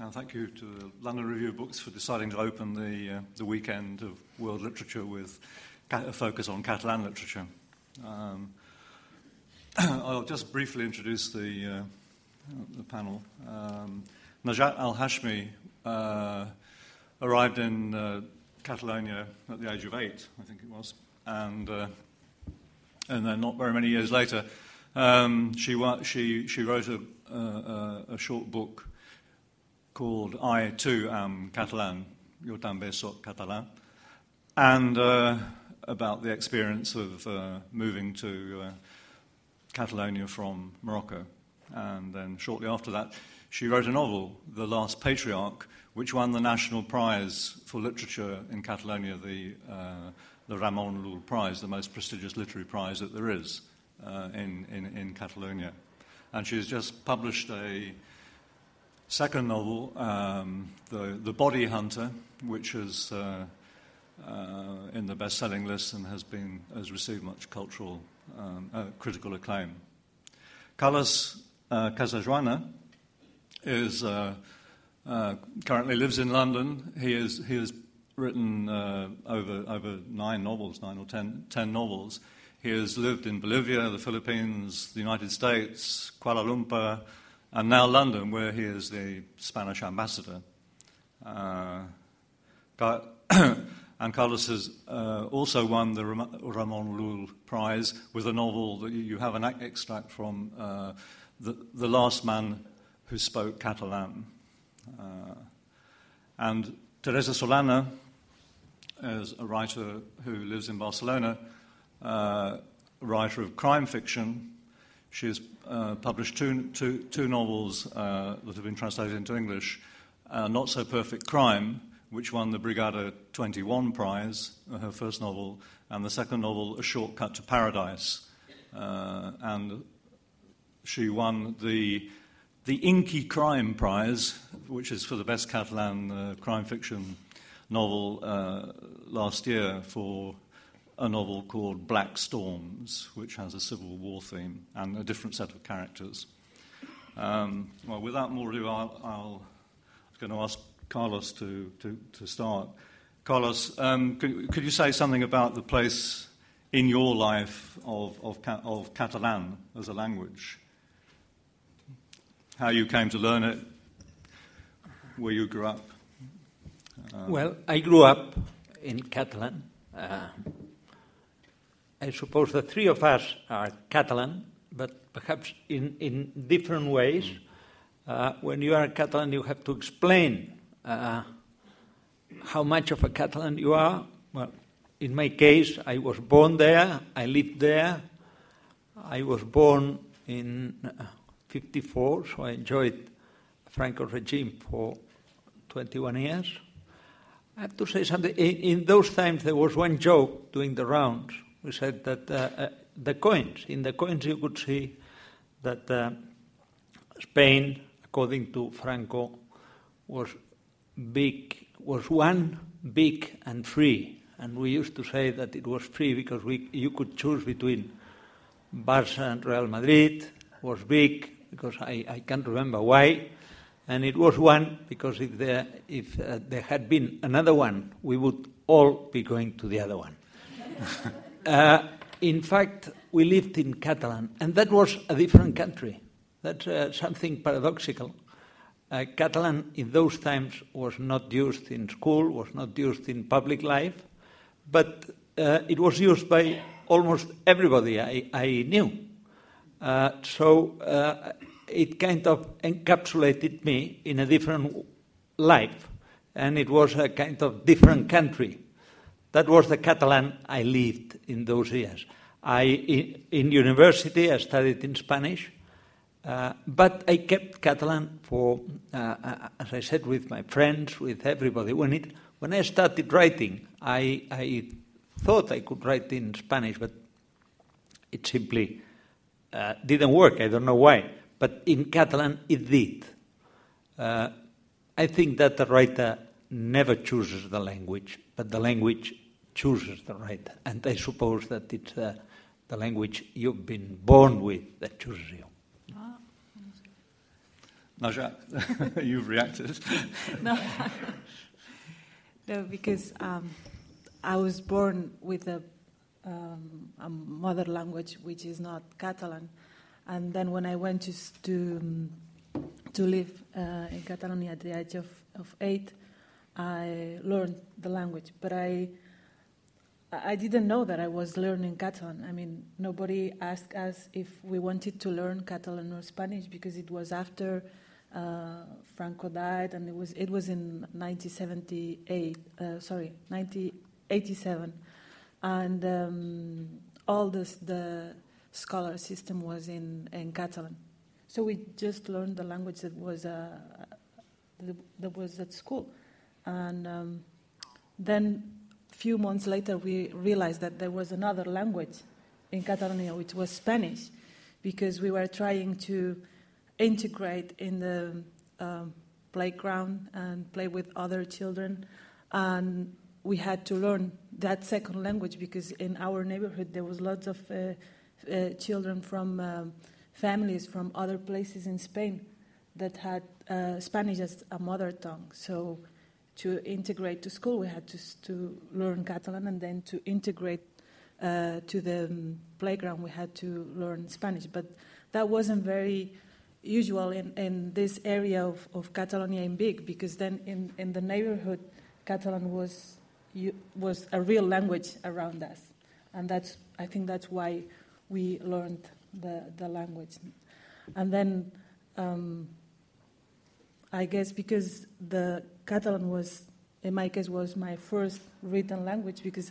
Now, thank you to the London Review of Books for deciding to open the, uh, the weekend of world literature with a focus on Catalan literature. Um, I'll just briefly introduce the, uh, the panel. Um, Najat El Hachmi uh, arrived in uh, Catalonia at the age of eight, I think it was, and, uh, and then not very many years later, um, she, she, she wrote a, a, short book called I Too Am Catalan, Yo també soc català, and uh, about the experience of uh, moving to uh, Catalonia from Morocco. And then shortly after that, she wrote a novel, The Last Patriarch, which won the National Prize for Literature in Catalonia, the, uh, the Ramon Llull Prize, the most prestigious literary prize that there is uh, in, in, in, Catalonia. And she has just published a second novel, um, the, the Body Hunter, which is uh, uh in the best-selling list and has, been, has received much cultural um, uh, critical acclaim. Carlos uh, Casajuana is, uh, uh, currently lives in London. He, is, he has written uh, over, over nine novels, nine or ten, ten novels. He has lived in Bolivia, the Philippines, the United States, Kuala Lumpur, and now London, where he is the Spanish ambassador. Uh, And Carlos has uh, also won the Ramon Llull Prize with a novel that you have an extract from uh, the, the, Last Man Who Spoke Catalan. Uh, and Teresa Solana is a writer who lives in Barcelona, uh, writer of crime fiction. She has uh, published two, two, two novels uh, that have been translated into English Not So Perfect Crime which won the Brigada 21 Prize, uh, her first novel, and the second novel, A Shortcut to Paradise. Uh, and she won the, the Inky Crime Prize, which is for the best Catalan uh, crime fiction novel uh, last year for a novel called Black Storms, which has a Civil War theme and a different set of characters. Um, well, without more ado, I'll, I'll, I'm going to ask Carlos to, to, to start. Carlos, um, could, could, you say something about the place in your life of, of, of Catalan as a language? How you came to learn it, where you grew up? Well, I grew up in Catalan. Uh, I suppose the three of us are Catalan, but perhaps in, in different ways. Uh, when you are a Catalan, you have to explain uh, how much of a Catalan you are. Well, in my case, I was born there, I lived there. I was born in uh, 54, so I enjoyed Franco regime for 21 years. I have to say something. In, in, those times, there was one joke doing the rounds. We said that uh, uh, the coins, in the coins, you could see that uh, Spain, according to Franco, was big was one big and free. And we used to say that it was free because we, you could choose between Barça and Real Madrid was big because I, I can't remember why. And it was one because if there, if, uh, there had been another one, we would all be going to the other one. uh, in fact, we lived in Catalan, and that was a different country. That's uh, something paradoxical. Uh, Catalan in those times was not used in school, was not used in public life, but uh, it was used by almost everybody I, I knew. Uh, so uh, it kind of encapsulated me in a different life, and it was a kind of different country. That was the Catalan I lived in those years. I, in, in university, I studied in Spanish, uh, but I kept Catalan for, uh, uh, as I said, with my friends, with everybody. When, it, when I started writing, I, I thought I could write in Spanish, but it simply uh, didn't work. I don't know why. But in Catalan, it did. Uh, I think that the writer never chooses the language, but the language chooses the right. And I suppose that it's uh, the language you've been born with that chooses you. Now, Jacques, you've reacted. no, no, because um, I was born with a, um, a, mother language which is not Catalan, and then when I went to to, um, to live uh, in Catalonia at the age of, of eight, I learned the language, but I I didn't know that I was learning Catalan. I mean, nobody asked us if we wanted to learn Catalan or Spanish because it was after uh, Franco died, and it was it was in 1978. Uh, sorry, 1987, and um, all this the scholar system was in in Catalan. So we just learned the language that was uh, that was at school, and um, then few months later, we realized that there was another language in Catalonia, which was Spanish, because we were trying to integrate in the um, playground and play with other children. And we had to learn that second language because in our neighborhood there was lots of uh, uh, children from um, families from other places in Spain that had uh, Spanish as a mother tongue. So to integrate to school, we had to, to learn Catalan, and then to integrate uh, to the um, playground, we had to learn Spanish. But that wasn't very usual in, in this area of, of Catalonia in big, because then in, in the neighborhood, Catalan was, was a real language around us. And that's, I think that's why we learned the, the language. And then um, I guess because the Catalan was, in my case, was my first written language because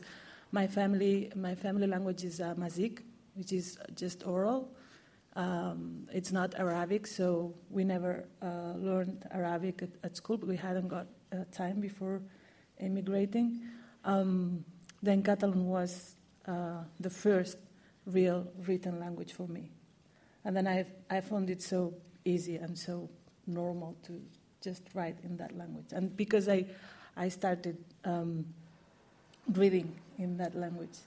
my family, my family language is uh, Amazigh, which is just oral. Um, it's not Arabic, so we never uh, learned Arabic at, at, school. We hadn't got uh, time before immigrating. Um, then Catalan was uh, the first real written language for me. And then I, I found it so easy and so normal to just write in that language. And because I, I started um, reading in that language.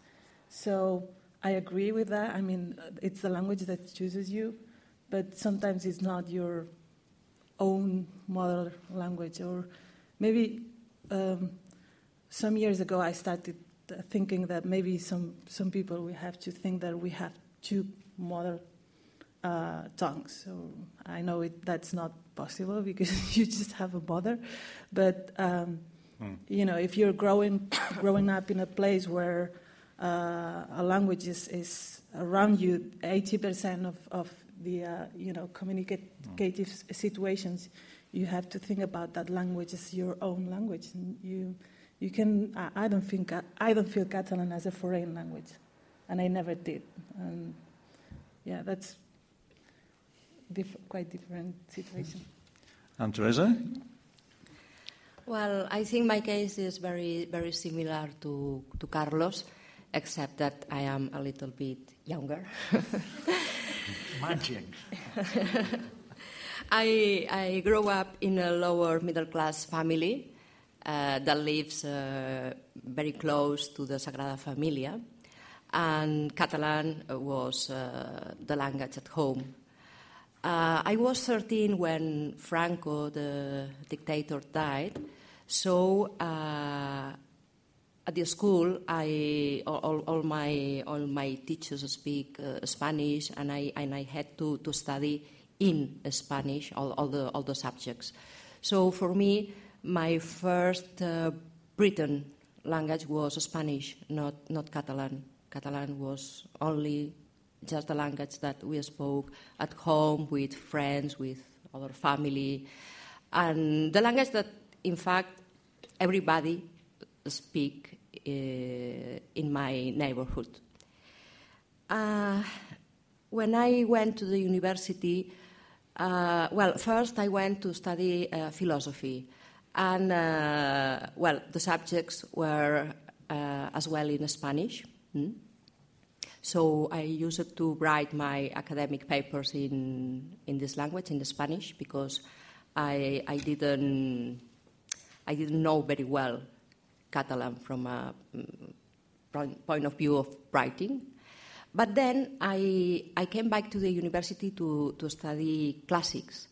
So I agree with that. I mean, it's the language that chooses you, but sometimes it's not your own mother language. Or maybe um, some years ago I started thinking that maybe some, some people we have to think that we have two mother uh, tongues. So I know it, that's not possible because you just have a mother, but um, mm. you know if you're growing growing up in a place where uh, a language is, is around you, 80% of, of the uh, you know communicative mm. situations, you have to think about that language as your own language. And you you can I, I don't think I don't feel Catalan as a foreign language, and I never did. And yeah, that's diff- quite different situation. And Teresa? Well, I think my case is very, very similar to, to Carlos, except that I am a little bit younger. Magic. I, I grew up in a lower middle class family uh, that lives uh, very close to the Sagrada Familia. and Catalan was uh, the language at home. Uh, I was 13 when Franco, the dictator, died, so uh, at the school, I all, all, my all my teachers speak uh, Spanish, and I and I had to, to study in Spanish all, all the all the subjects. So for me, my first uh, Britain language was Spanish, not not Catalan. Catalan was only just the language that we spoke at home with friends, with our family, and the language that, in fact, everybody speak uh, in my neighborhood. Uh, when I went to the university, uh, well, first I went to study uh, philosophy, and uh, well, the subjects were uh, as well in Spanish. Hmm? So I used to write my academic papers in, in this language, in Spanish, because I, I, didn't, I didn't know very well Catalan from a mm, point of view of writing. But then I, I came back to the university to, to study classics.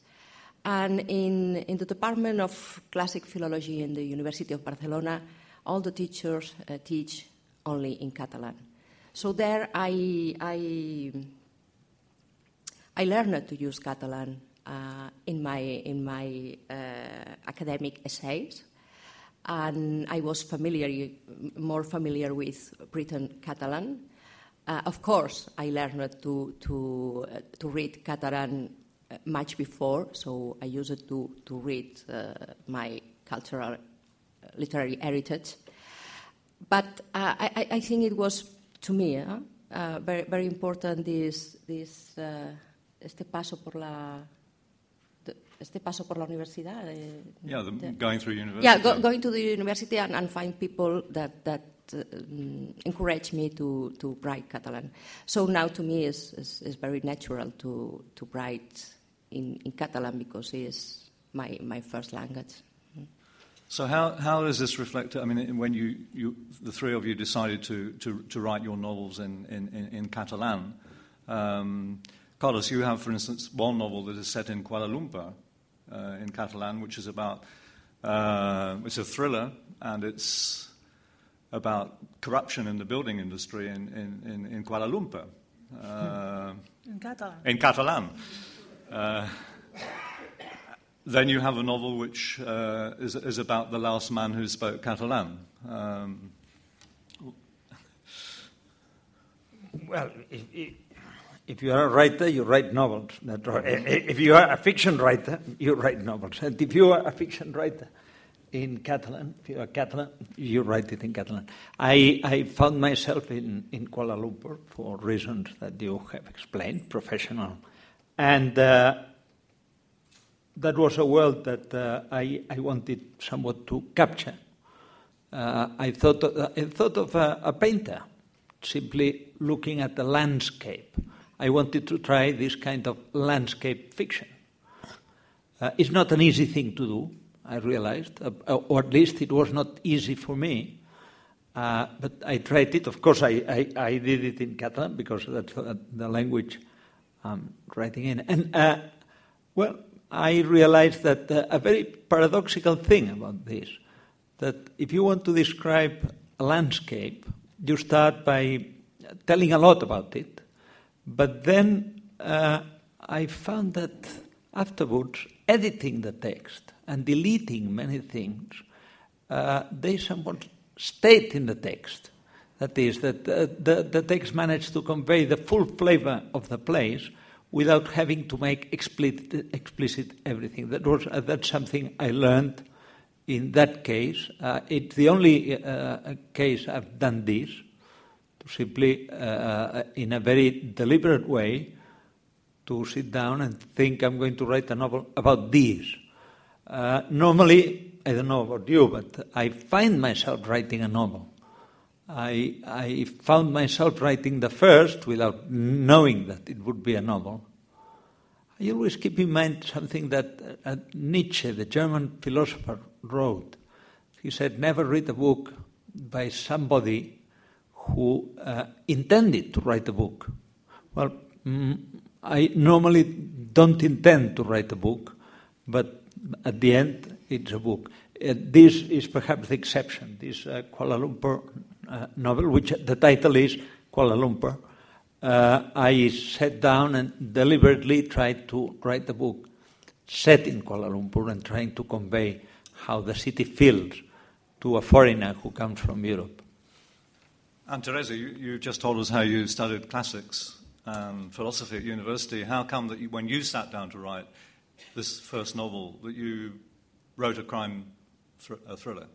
And in, in the Department of Classic Philology in the University of Barcelona, all the teachers uh, teach only in Catalan. So there I, I, I learned to use Catalan uh, in my, in my uh, academic essays. And I was familiar, more familiar with Britain Catalan. Uh, of course, I learned to, to, uh, to read Catalan uh, much before, so I used to, to read uh, my cultural literary heritage. But I, I, think it was to me, uh, uh, very, very important this, this, uh, este paso por la este paso por la universidad. Uh, yeah, the, the, going through university. Yeah, go, going to the university and, and find people that that um, encourage me to to write Catalan. So now to me is is, is very natural to to write in, in Catalan because it's my my first language. So how, how does this reflect? I mean, when you, you the three of you decided to, to, to write your novels in, in, in Catalan, um, Carlos, you have, for instance, one novel that is set in Kuala Lumpur uh, in Catalan, which is about uh, it's a thriller and it's about corruption in the building industry in, in, in, in Kuala Lumpur. Uh, in Catalan. In Catalan. Then you have a novel which uh, is, is, about the last man who spoke Catalan. Um, well, if, if, you are a writer, you write novels. If you are a fiction writer, you write novels. And if you are a fiction writer in Catalan, if you are Catalan, you write it in Catalan. I, I found myself in, in Kuala Lumpur for reasons that you have explained, professional. And uh, that was a world that uh, I, I, wanted somewhat to capture. Uh, I, thought of, I thought of a, a, painter simply looking at the landscape. I wanted to try this kind of landscape fiction. Uh, it's not an easy thing to do, I realized, uh, or at least it was not easy for me. Uh, but I tried it. Of course, I, I, I, did it in Catalan because that's the language I'm writing in. And, uh, well, I realized that uh, a very paradoxical thing about this that if you want to describe a landscape, you start by telling a lot about it, but then uh, I found that afterwards, editing the text and deleting many things, uh, they somewhat stayed in the text. That is, that uh, the, the text managed to convey the full flavor of the place without having to make explicit, explicit everything. That was, uh, that's something I learned in that case. Uh, it's the only uh, case I've done this, to simply, uh, in a very deliberate way, to sit down and think I'm going to write a novel about this. Uh, normally, I don't know about you, but I find myself writing a novel I, I found myself writing the first without knowing that it would be a novel. I always keep in mind something that uh, Nietzsche, the German philosopher, wrote. He said, Never read a book by somebody who uh, intended to write a book. Well, mm, I normally don't intend to write a book, but at the end, it's a book. Uh, this is perhaps the exception. This uh, Kuala Lumpur uh, novel, which the title is Kuala Lumpur, uh, I sat down and deliberately tried to write a book set in Kuala Lumpur and trying to convey how the city feels to a foreigner who comes from Europe. And Teresa, you, you just told us how you studied classics and philosophy at university. How come that you, when you sat down to write this first novel, that you wrote a crime thr- a thriller?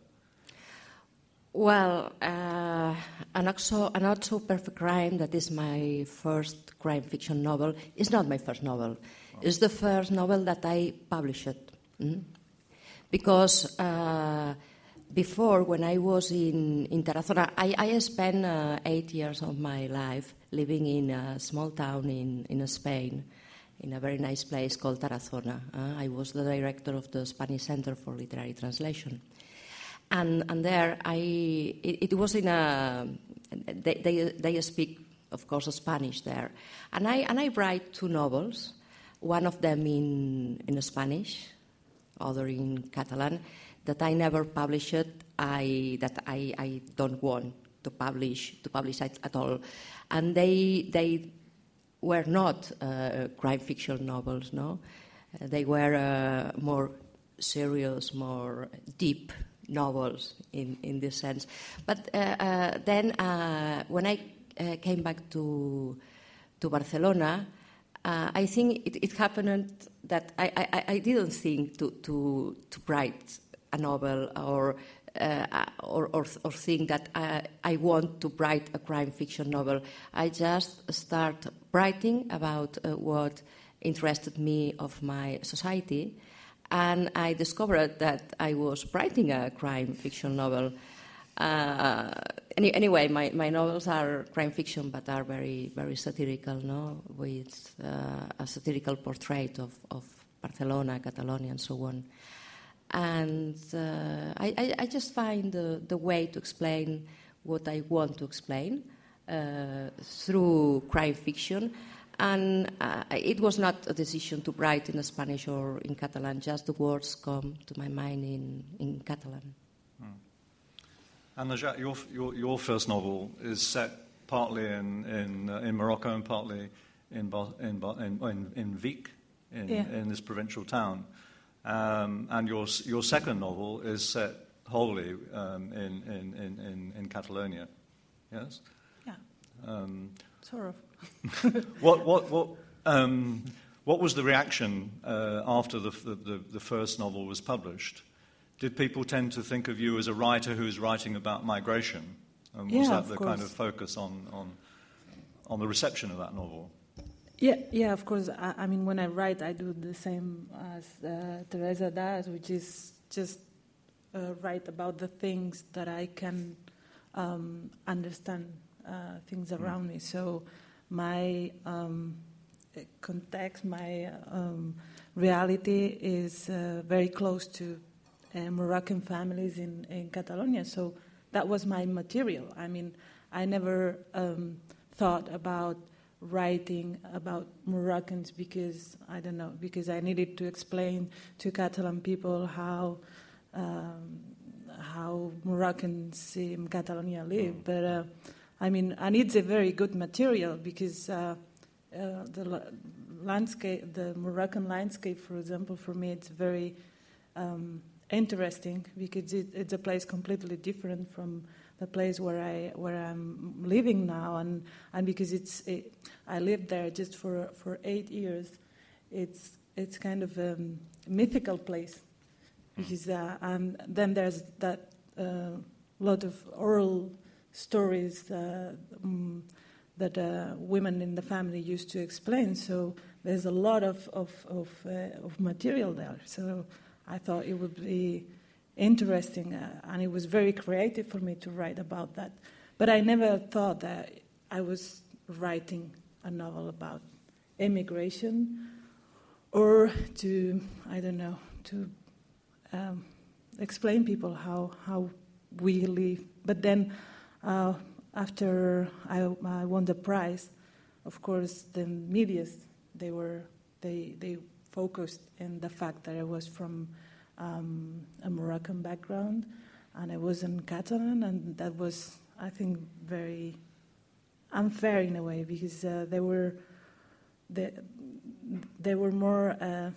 Well, uh, a, not so, a not so perfect crime that is my first crime fiction novel is not my first novel. Oh. It's the first novel that I published. Mm? Because uh, before, when I was in, in Tarazona, I, I spent uh, eight years of my life living in a small town in, in Spain, in a very nice place called Tarazona. Uh, I was the director of the Spanish Center for Literary Translation. And, and there, I, it, it was in a, they, they, they speak, of course, Spanish there. And I, and I write two novels, one of them in, in Spanish, other in Catalan, that I never published, I, that I, I don't want to publish, to publish at, at all. And they, they were not uh, crime fiction novels, no? They were uh, more serious, more deep novels in, in this sense. But uh, uh, then uh, when I uh, came back to, to Barcelona, uh, I think it, it, happened that I, I, I, didn't think to, to, to write a novel or, uh, or, or, or, think that I, I, want to write a crime fiction novel. I just start writing about what interested me of my society and I discovered that I was writing a crime fiction novel. Uh, any, anyway, my, my novels are crime fiction, but are very very satirical, no, with uh, a satirical portrait of, of Barcelona, Catalonia, and so on. And uh, I, I, I, just find the, the way to explain what I want to explain uh, through crime fiction and uh, it was not a decision to write in Spanish or in Catalan, just the words come to my mind in, in Catalan. Hmm. And Najat, your, your, your, first novel is set partly in, in, uh, in Morocco and partly in, in, in, in Vic, in, yeah. in this provincial town. Um, and your, your second novel is set wholly um, in, in, in, in, Catalonia. Yes? Yeah. Um, sort of. what, what, what, um, what was the reaction uh, after the, the, the, first novel was published? Did people tend to think of you as a writer who's writing about migration? And was yeah, that the course. kind of focus on, on, on the reception of that novel? Yeah, yeah, of course. I, I mean, when I write, I do the same as uh, Teresa does, which is just uh, write about the things that I can um, understand, uh, things mm. around mm. me. So my um, context, my um, reality is uh, very close to uh, Moroccan families in, in Catalonia. So that was my material. I mean, I never um, thought about writing about Moroccans because I don't know because I needed to explain to Catalan people how um, how Moroccans in Catalonia live, mm. but. Uh, I mean, and it's a very good material because uh, uh, the landscape, the Moroccan landscape, for example, for me, it's very um, interesting because it, it's a place completely different from the place where I where I'm living now, and and because it's it, I lived there just for for eight years, it's it's kind of a mythical place because uh, and then there's that uh, lot of oral stories um, that uh, women in the family used to explain. So there's a lot of, of, of, uh, of material there. So I thought it would be interesting, and it was very creative for me to write about that. But I never thought that I was writing a novel about immigration or to, I don't know, to um, explain people how, how we live. But then uh, after I, I won the prize, of course, the medias they were they they focused in the fact that I was from um, a Moroccan background and I was in Catalan, and that was I think very unfair in a way because uh, they were they, they were more uh,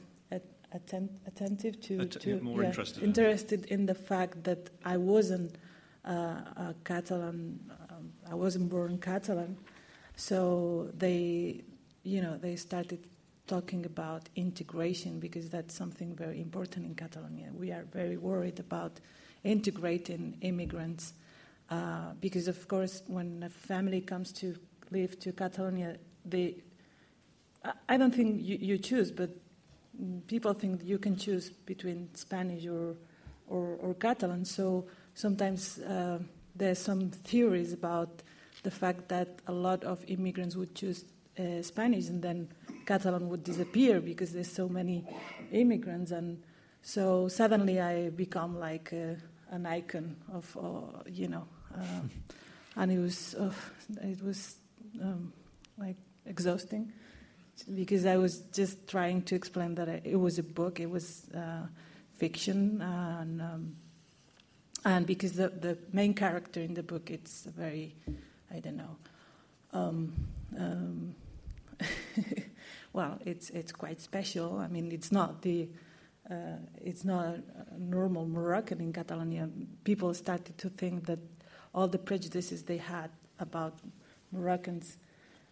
attent, attentive to, At, to more yeah, interested, interested in the fact that I wasn't a Catalan. Um, I wasn't born Catalan, so they, you know, they started talking about integration because that's something very important in Catalonia. We are very worried about integrating immigrants uh, because, of course, when a family comes to live to Catalonia, they. I don't think you, you choose, but people think you can choose between Spanish or, or, or Catalan. So sometimes uh, there's some theories about the fact that a lot of immigrants would choose uh, Spanish and then Catalan would disappear because there's so many immigrants. And so suddenly I become like uh, an icon of, uh, you know, um, and it was, it was um, like exhausting because I was just trying to explain that it was a book, it was uh, fiction, and, um, and because the, the main character in the book, it's very, I don't know, um, um, well, it's it's quite special. I mean, it's not the uh, it's not a normal Moroccan in Catalonia. People started to think that all the prejudices they had about Moroccans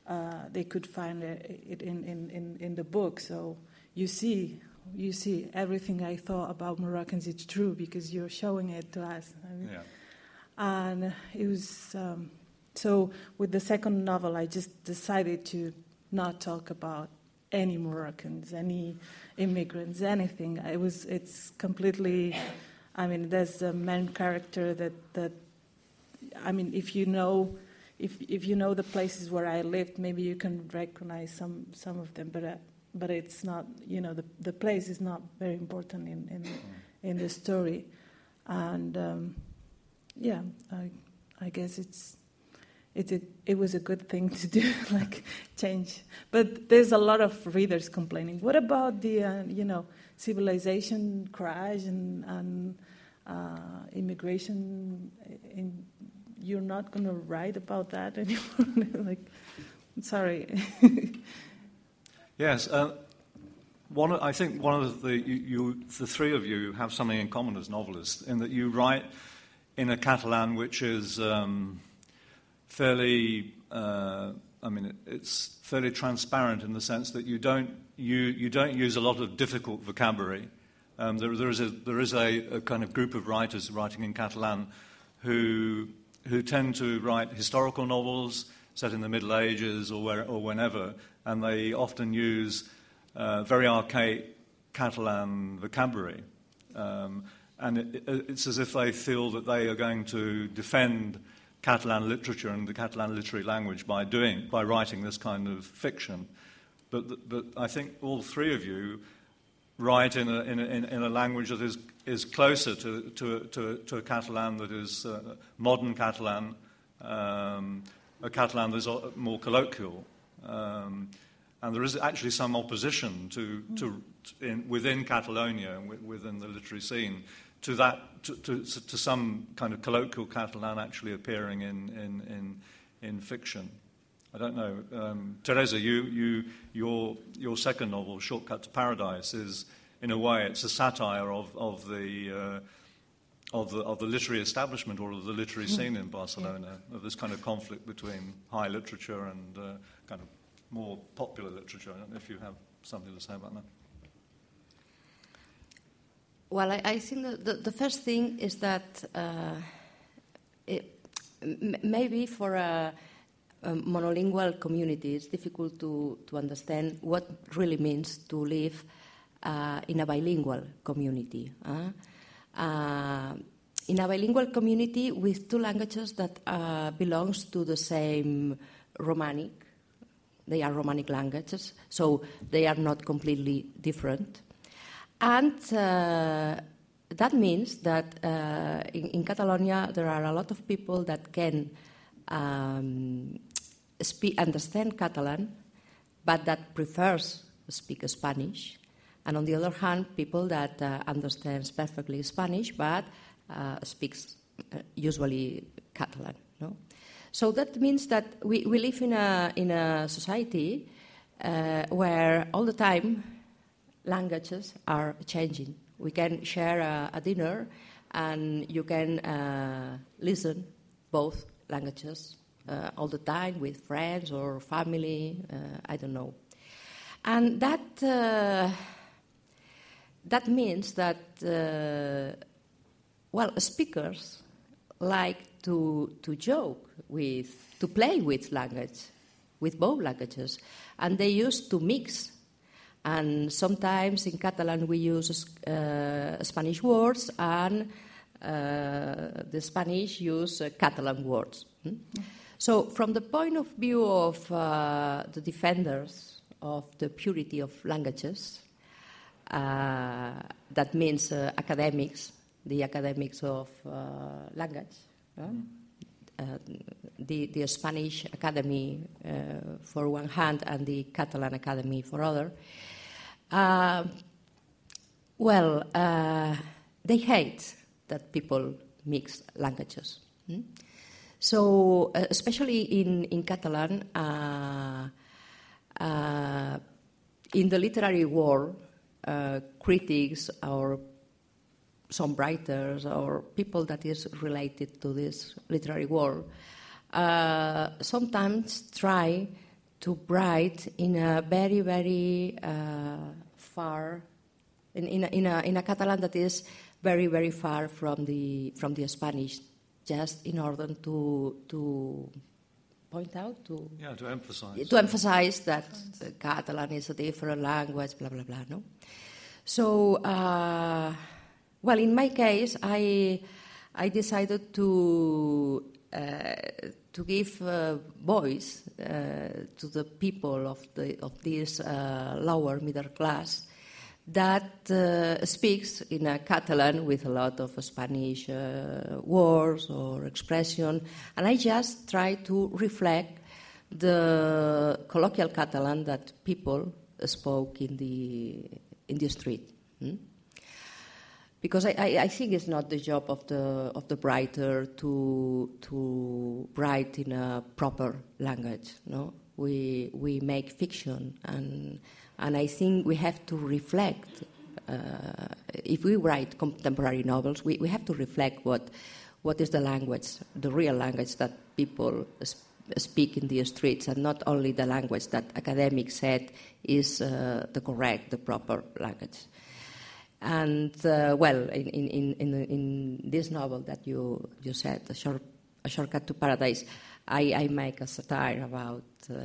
uh, they could find it in, in, in, in the book. So you see, you see everything I thought about Moroccans. It's true because you're showing it to us. I mean, yeah. And it was um, so. With the second novel, I just decided to not talk about any Moroccans, any immigrants, anything. It was. It's completely. I mean, there's a main character that that. I mean, if you know if if you know the places where I lived, maybe you can recognize some some of them. But uh, but it's not. You know, the the place is not very important in in, in the story, and um, yeah, I I guess it's. It, it, it was a good thing to do, like change. But there's a lot of readers complaining. What about the, uh, you know, civilization crash and, and uh, immigration in you're not going to write about that anymore? like, sorry. Yes. Uh, one, I think one of the you, you, the three of you have something in common as novelists in that you write in a Catalan which is um, fairly. Uh, I mean, it, it's fairly transparent in the sense that you don't you, you don't use a lot of difficult vocabulary. Um, there, there is, a, there is a, a, kind of group of writers writing in Catalan who who tend to write historical novels set in the Middle Ages or, where, or whenever, and they often use uh, very archaic Catalan vocabulary. Um, and it, it's as if they feel that they are going to defend Catalan literature and the Catalan literary language by doing by writing this kind of fiction. But, but I think all three of you write in a, in a, in a language that is, is closer to, to, to, to a Catalan that is uh, modern Catalan, um, Catalan that is more colloquial. Um, and there is actually some opposition to, to, in, within Catalonia, within the literary scene, to that, to, to, to, some kind of colloquial Catalan actually appearing in, in, in, in fiction. I don't know. Um, Teresa, you, you, your, your second novel, Shortcut to Paradise, is, in a way, it's a satire of, of, the, uh, of, the, of the literary establishment or of the literary scene in Barcelona, yeah. of this kind of conflict between high literature and uh, kind of more popular literature. I don't know if you have something to say about that. Well, I, I think the, the, the, first thing is that uh, it, m- maybe for a um, monolingual community, it's difficult to, to understand what really means to live uh, in a bilingual community. Uh, uh, in a bilingual community with two languages that uh, belongs to the same Romanic, they are Romanic languages, so they are not completely different. And uh, that means that uh, in, in Catalonia there are a lot of people that can um, speak, understand Catalan, but that prefers to speak Spanish. And on the other hand, people that uh, understands perfectly Spanish, but uh, speaks uh, usually Catalan. No? So that means that we, we live in a, in a society uh, where all the time languages are changing. We can share a, a dinner and you can uh, listen both languages uh, all the time with friends or family, uh, I don't know. And that, uh, that means that, uh, well, speakers like to, to joke with, to play with language, with both languages, and they used to mix and sometimes in Catalan we use uh, Spanish words, and uh, the Spanish use uh, Catalan words. Hmm? So, from the point of view of uh, the defenders of the purity of languages, that means uh, academics, the academics of language. Uh, the, the, Spanish Academy uh, for one hand and the Catalan Academy for other. Uh, well, they hate that people mix languages. Hmm? So, uh, especially in, in Catalan, uh, uh, in the literary world, critics or some writers or people that is related to this literary world uh, sometimes try to write in a very, very uh, far, in, in, a, in, a, in a Catalan that is very, very far from the, from the Spanish, just in order to, to point out, to, yeah, to emphasize. To emphasize that Catalan is a different language, blah, blah, blah, no? So, uh, well, in my case, I, I decided to, uh, to give uh, voice uh, to the people of, the, of this uh, lower middle class that uh, speaks in a Catalan with a lot of Spanish uh, words or expression, and I just try to reflect the colloquial Catalan that people spoke in the in the street. Hmm? Because I, I, I, think it's not the job of the of the writer to to write in a proper language. No, we we make fiction and and I think we have to reflect, uh, if we write contemporary novels, we, we have to reflect what, what is the language, the real language that people speak in the streets, and not only the language that academics said is uh, the correct, the proper language. And uh, well, in, in, in, in, this novel that you, you said, a, short, a Shortcut to Paradise, I, I make a satire about uh,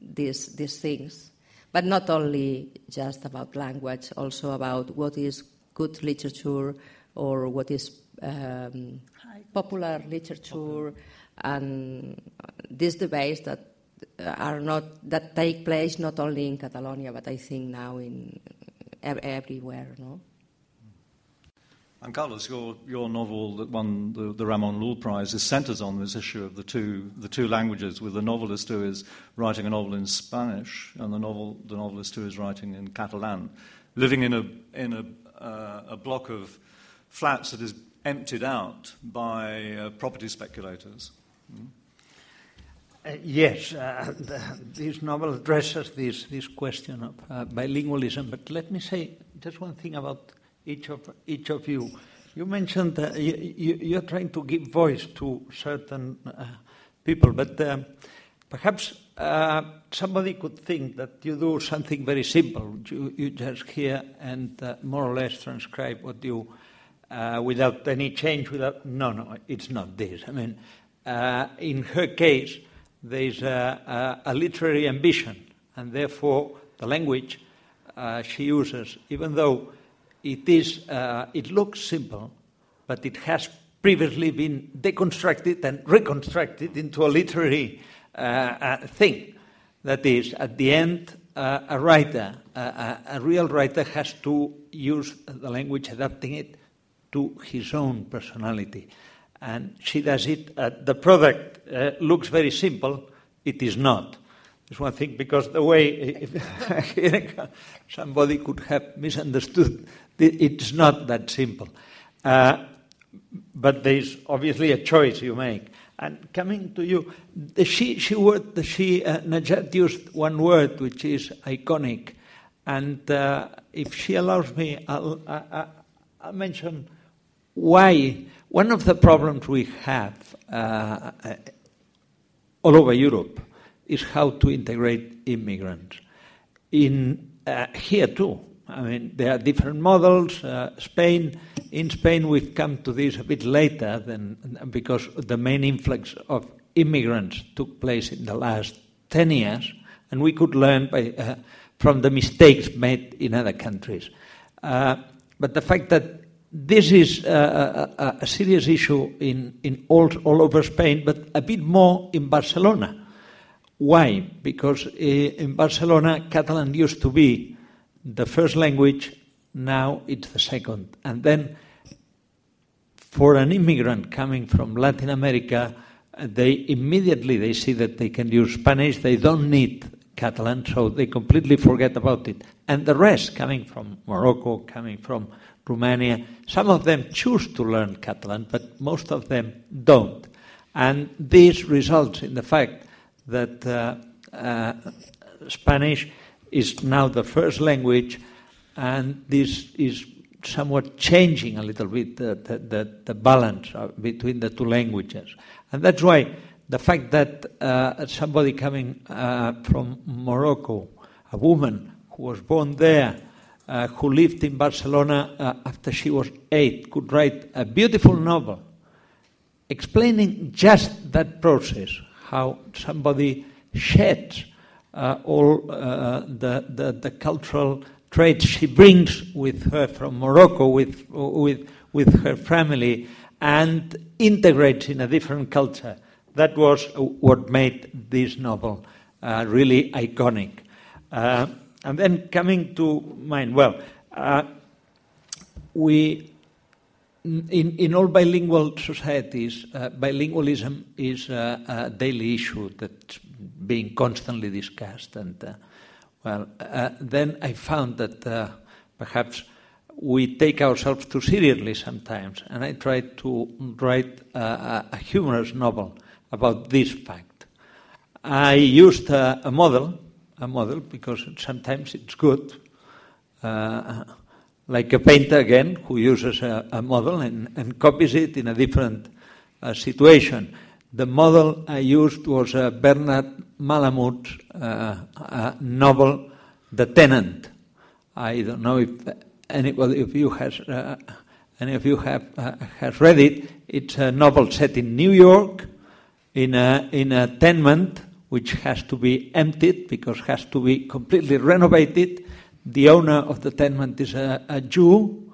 these, these things but not only just about language, also about what is good literature or what is um, popular literature, and these debates that are not that take place not only in Catalonia, but I think now in everywhere. No. And Carlos, your, your novel that won the, the Ramon Llull Prize is centers on this issue of the two, the two languages, with the novelist who is writing a novel in Spanish and the, novel, the novelist who is writing in Catalan, living in a, in a, uh, a block of flats that is emptied out by uh, property speculators. Mm. Uh, yes, uh, the, this novel addresses this, this question of uh, bilingualism, but let me say just one thing about each of each of you. You mentioned that you, are trying to give voice to certain uh, people, but uh, perhaps uh, somebody could think that you do something very simple. You, you just hear and uh, more or less transcribe what you, uh, without any change. Without no, no, it's not this. I mean, in her case, there is a, a, literary ambition, and therefore the language she uses, even though it, is, uh, it looks simple, but it has previously been deconstructed and reconstructed into a literary uh, uh, thing. That is, at the end, uh, a writer, a real writer, has to use the language, adapting it to his own personality. and she does it. Uh, the product uh, looks very simple. It is not. It's one thing because the way somebody could have misunderstood, it's not that simple. Uh, but there's obviously a choice you make. And coming to you, the she, she word, the she, uh, Najat used one word which is iconic. And uh, if she allows me, I'll, I, will mention why. One of the problems we have uh, uh, all over Europe is how to integrate immigrants. In uh, here too, I mean, there are different models. Uh, Spain, in Spain, we've come to this a bit later than because the main influx of immigrants took place in the last ten years, and we could learn by, uh, from the mistakes made in other countries. Uh, but the fact that this is a, a, a serious issue in, in all, all over Spain, but a bit more in Barcelona. Why? Because uh, in Barcelona, Catalan used to be the first language, now it's the second. And then for an immigrant coming from Latin America, they immediately they see that they can use Spanish, they don't need Catalan, so they completely forget about it. And the rest coming from Morocco, coming from Romania, some of them choose to learn Catalan, but most of them don't. And this results in the fact that uh, uh, Spanish is now the first language, and this is somewhat changing a little bit the, the, the balance between the two languages. And that's why the fact that uh, somebody coming uh, from Morocco, a woman who was born there, uh, who lived in Barcelona uh, after she was eight, could write a beautiful novel explaining just that process, how somebody sheds uh, all uh, the, the, the, cultural traits she brings with her from Morocco, with, with, with her family, and integrates in a different culture. That was what made this novel uh, really iconic. Uh, and then coming to mine, well, uh, we in, in all bilingual societies, uh, bilingualism is a, daily issue that's being constantly discussed. And uh, well, uh, then I found that uh, perhaps we take ourselves too seriously sometimes, and I tried to write a, humorous novel about this fact. I used a, a model, a model because sometimes it's good uh, like a painter again who uses a, a model and, and, copies it in a different uh, situation. The model I used was uh, Bernard Malamud's uh, novel, The Tenant. I don't know if anybody of you has uh, any of you have uh, has read it. It's a novel set in New York, in a in a tenement which has to be emptied because has to be completely renovated the owner of the tenement is a, a Jew,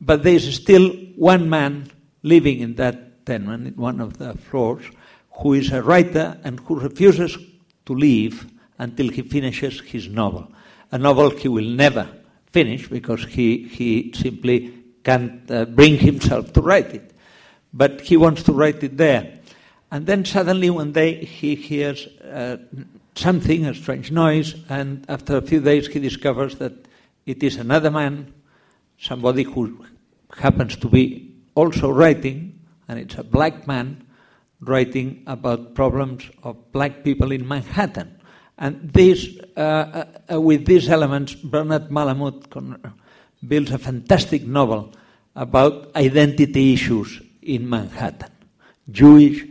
but there is still one man living in that tenement, in one of the floors, who is a writer and who refuses to leave until he finishes his novel. A novel he will never finish because he, he simply can't uh, bring himself to write it. But he wants to write it there. And then suddenly one day he hears uh, something, a strange noise, and after a few days he discovers that it is another man, somebody who happens to be also writing, and it's a black man writing about problems of black people in Manhattan. And this, uh, uh, with these elements, Bernard Malamud builds a fantastic novel about identity issues in Manhattan, Jewish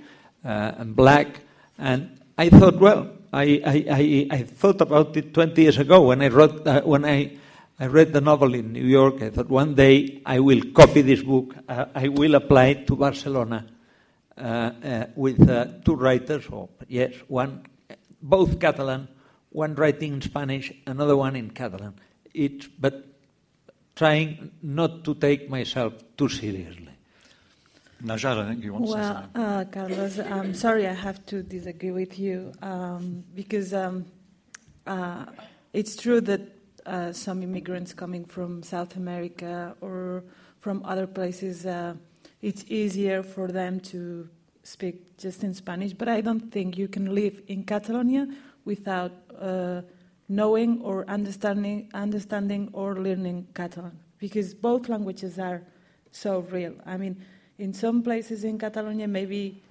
uh, and black. And I thought, well, I, I, I, thought about it 20 years ago when I wrote uh, when I, I read the novel in New York. I thought one day I will copy this book. Uh, I will apply it to Barcelona uh, uh with uh, two writers, or yes, one, both Catalan, one writing in Spanish, another one in Catalan. It, but trying not to take myself too seriously. Najat, I think you want well, to say something. Uh, Carlos, I'm sorry I have to disagree with you um, because um, uh, it's true that uh, some immigrants coming from South America or from other places uh, it's easier for them to speak just in Spanish. But I don't think you can live in Catalonia without uh, knowing or understanding, understanding or learning Catalan, because both languages are so real. I mean, in some places in Catalonia, maybe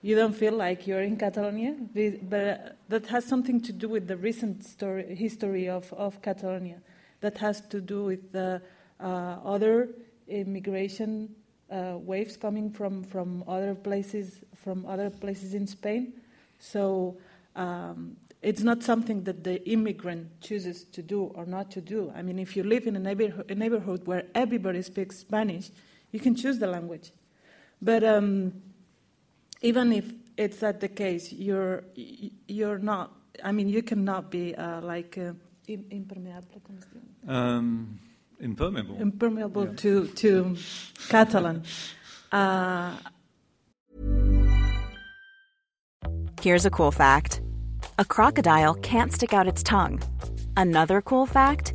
you don't feel like you're in Catalonia, but that has something to do with the recent story, history of, of Catalonia. That has to do with the uh, other immigration uh, waves coming from, from other places from other places in Spain. So um, it's not something that the immigrant chooses to do or not to do. I mean, if you live in a neighborhood, a neighborhood where everybody speaks Spanish, you can choose the language. But um, even if it's not the case, you're you're not. I mean, you cannot be uh, like uh, impermeable. Um, impermeable. Impermeable yeah. to to Catalan. Uh, Here's a cool fact: a crocodile can't stick out its tongue. Another cool fact: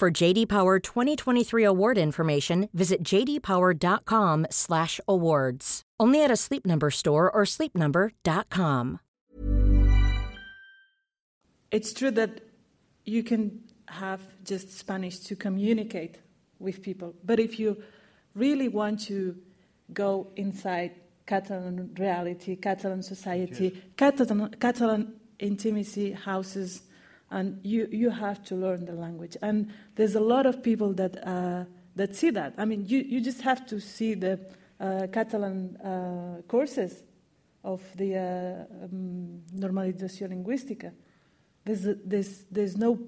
For JD Power 2023 award information, visit jdpower.com/awards. Only at a Sleep Number store or sleepnumber.com. it's true that you can have just Spanish to communicate with people, but if you really want to go inside Catalan reality, Catalan society, yes. Catalan, Catalan intimacy houses, and you, you have to learn the language. And there's a lot of people that, uh, that see that. I mean, you, you just have to see the uh, Catalan uh, courses of the uh, um, normalización lingüística there's, there's, there's no,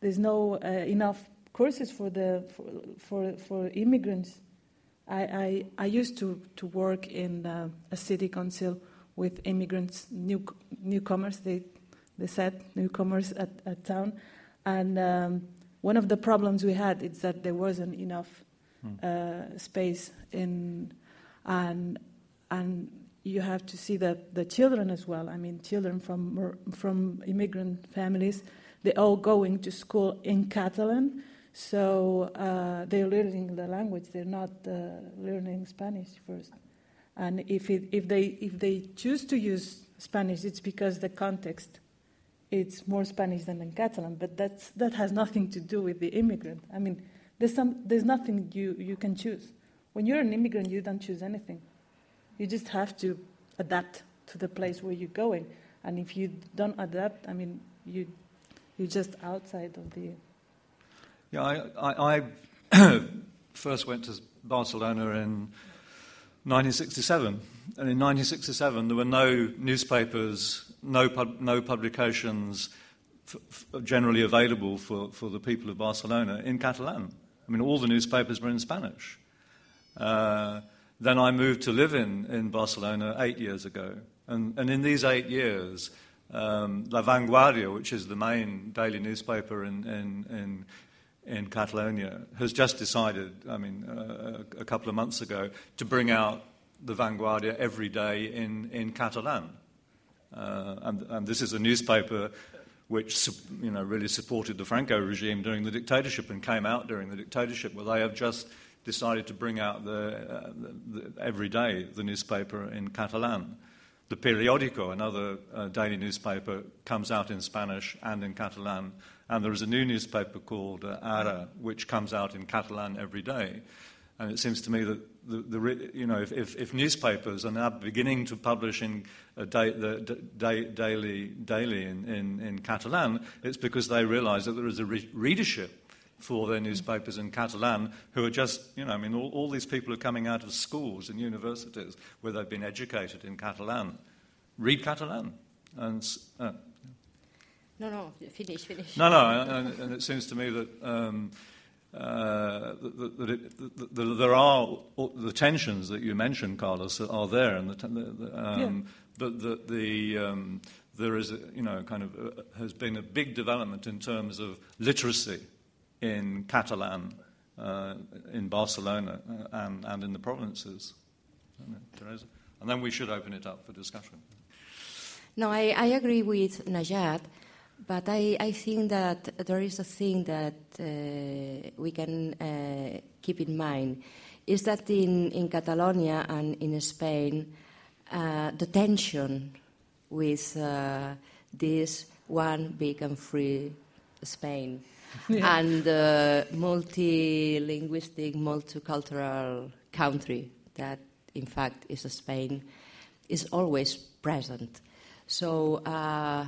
there's no uh, enough courses for, the, for, for, for immigrants. I, I, I, used to, to work in uh, a city council with immigrants, new, newcomers, they, they said, newcomers at, at town. And um, one of the problems we had is that there wasn't enough hmm. uh, space in, and, and you have to see that the children as well. I mean, children from, from immigrant families, they're all going to school in Catalan, so uh, they're learning the language. They're not uh, learning Spanish first. And if, it, if, they, if they choose to use Spanish, it's because the context it's more Spanish than in Catalan, but that's, that has nothing to do with the immigrant. I mean, there's, some, there's nothing you, you can choose. When you're an immigrant, you don't choose anything. You just have to adapt to the place where you're going. And if you don't adapt, I mean, you, you're just outside of the. Yeah, I, I, I first went to Barcelona in 1967. And in 1967, there were no newspapers, no, pub, no publications f- f- generally available for, for the people of Barcelona in Catalan. I mean, all the newspapers were in Spanish. Uh, then I moved to live in, in Barcelona eight years ago. And, and in these eight years, um, La Vanguardia, which is the main daily newspaper in, in, in, in Catalonia, has just decided, I mean, uh, a couple of months ago, to bring out the Vanguardia every day in, in Catalan. Uh, and, and this is a newspaper which you know, really supported the Franco regime during the dictatorship and came out during the dictatorship, where they have just decided to bring out the, uh, the, the, every day the newspaper in Catalan. The Periodico, another uh, daily newspaper, comes out in Spanish and in Catalan, and there is a new newspaper called uh, Ara, which comes out in Catalan every day. And it seems to me that the, the you know, if, if, if, newspapers are now beginning to publish in day, the, day, daily, daily in, in, in, Catalan, it's because they realise that there is a re- readership for their newspapers in Catalan who are just, you know, I mean, all, all these people are coming out of schools and universities where they've been educated in Catalan. Read Catalan. And, uh, no, no, finish, finish. No, no, and, and it seems to me that. Um, uh, that, that, it, that, that, there are the tensions that you mentioned, Carlos, are there, and the, the um, yeah. but that the um, there is a, you know kind of uh, has been a big development in terms of literacy in Catalan, uh, in Barcelona, uh, and, and in the provinces. Teresa, and then we should open it up for discussion. No, I, I agree with Najat. But I, I think that there is a thing that uh, we can uh, keep in mind is that in, in Catalonia and in Spain, uh, the tension with uh, this one big and free Spain yeah. and the multilinguistic, multicultural country that, in fact, is Spain, is always present. So uh,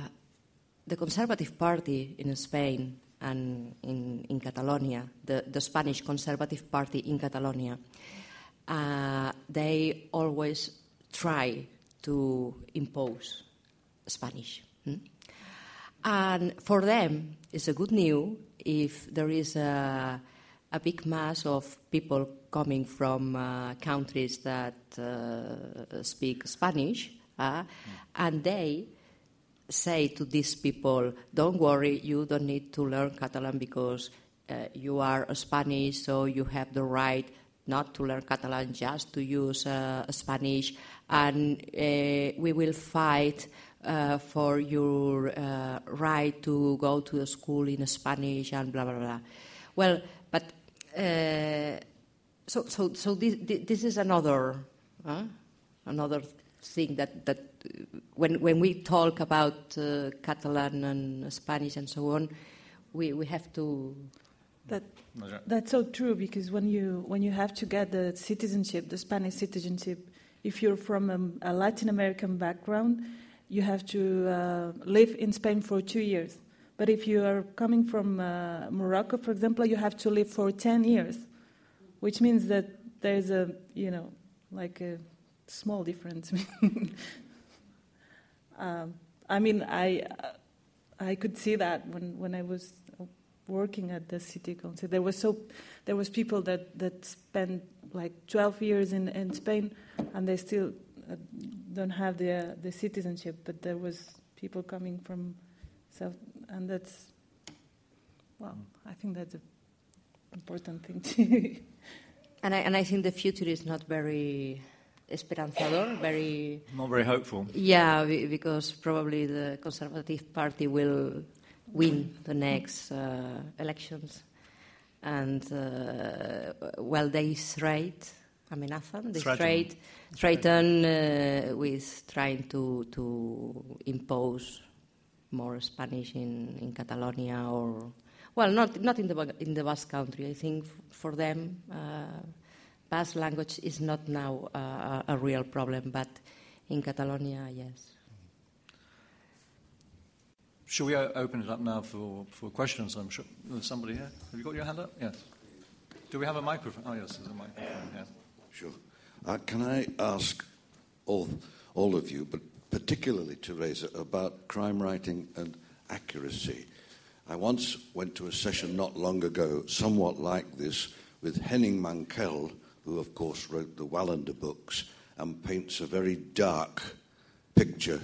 the Conservative Party in Spain and in, in Catalonia, the, the Spanish Conservative Party in Catalonia, uh, they always try to impose Spanish. Hmm? And for them, it's a good news if there is a, a big mass of people coming from uh, countries that uh, speak Spanish, uh, and they say to these people, don't worry, you don't need to learn Catalan because uh, you are Spanish, so you have the right not to learn Catalan, just to use uh, Spanish, and uh, we will fight uh, for your uh, right to go to the school in Spanish and blah blah blah. Well, but uh, so so so this this is another another thing that that when, when we talk about uh, Catalan and Spanish and so on, we, we have to. That, that's so true because when you, when you have to get the citizenship, the Spanish citizenship, if you're from a, a Latin American background, you have to uh, live in Spain for two years. But if you are coming from uh, Morocco, for example, you have to live for 10 years, which means that there's a, you know, like a small difference. Um, I mean, I I could see that when, when I was working at the city council. There was so there was people that, that spent like 12 years in, in Spain, and they still uh, don't have the the citizenship. But there was people coming from South, and that's well, I think that's an important thing too. and I and I think the future is not very esperanzador, very not very hopeful. Yeah, because probably the Conservative Party will win the next uh, elections, and uh, well, they threat, amenazan, they threat, threaten uh, with trying to to impose more Spanish in, in Catalonia or well, not not in the in the Basque Country. I think for them uh, Basque language is not now uh, a real problem, but in Catalonia, yes. Should we open it up now for, for questions? I'm sure there's somebody here. Have you got your hand up? Yes. Do we have a microphone? Oh, yes, there's a microphone. Yes. Sure. Uh, can I ask all, all of you, but particularly Teresa, about crime writing and accuracy? I once went to a session not long ago, somewhat like this, with Henning Mankell, who, of course, wrote the Wallander books and paints a very dark picture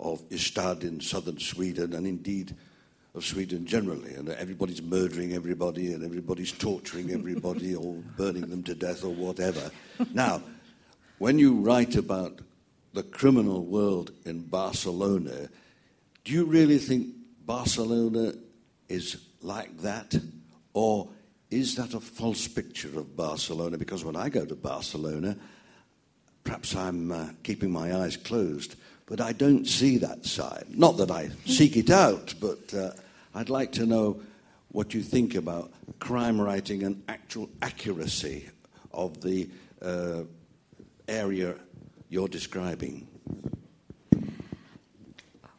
of Ystad in southern Sweden and indeed of Sweden generally. And everybody's murdering everybody and everybody's torturing everybody or burning them to death or whatever. Now, when you write about the criminal world in Barcelona, do you really think Barcelona is like that? Or is that a false picture of Barcelona? Because when I go to Barcelona, perhaps I'm uh, keeping my eyes closed, but I don't see that side. Not that I seek it out, but uh, I'd like to know what you think about crime writing and actual accuracy of the uh, area you're describing?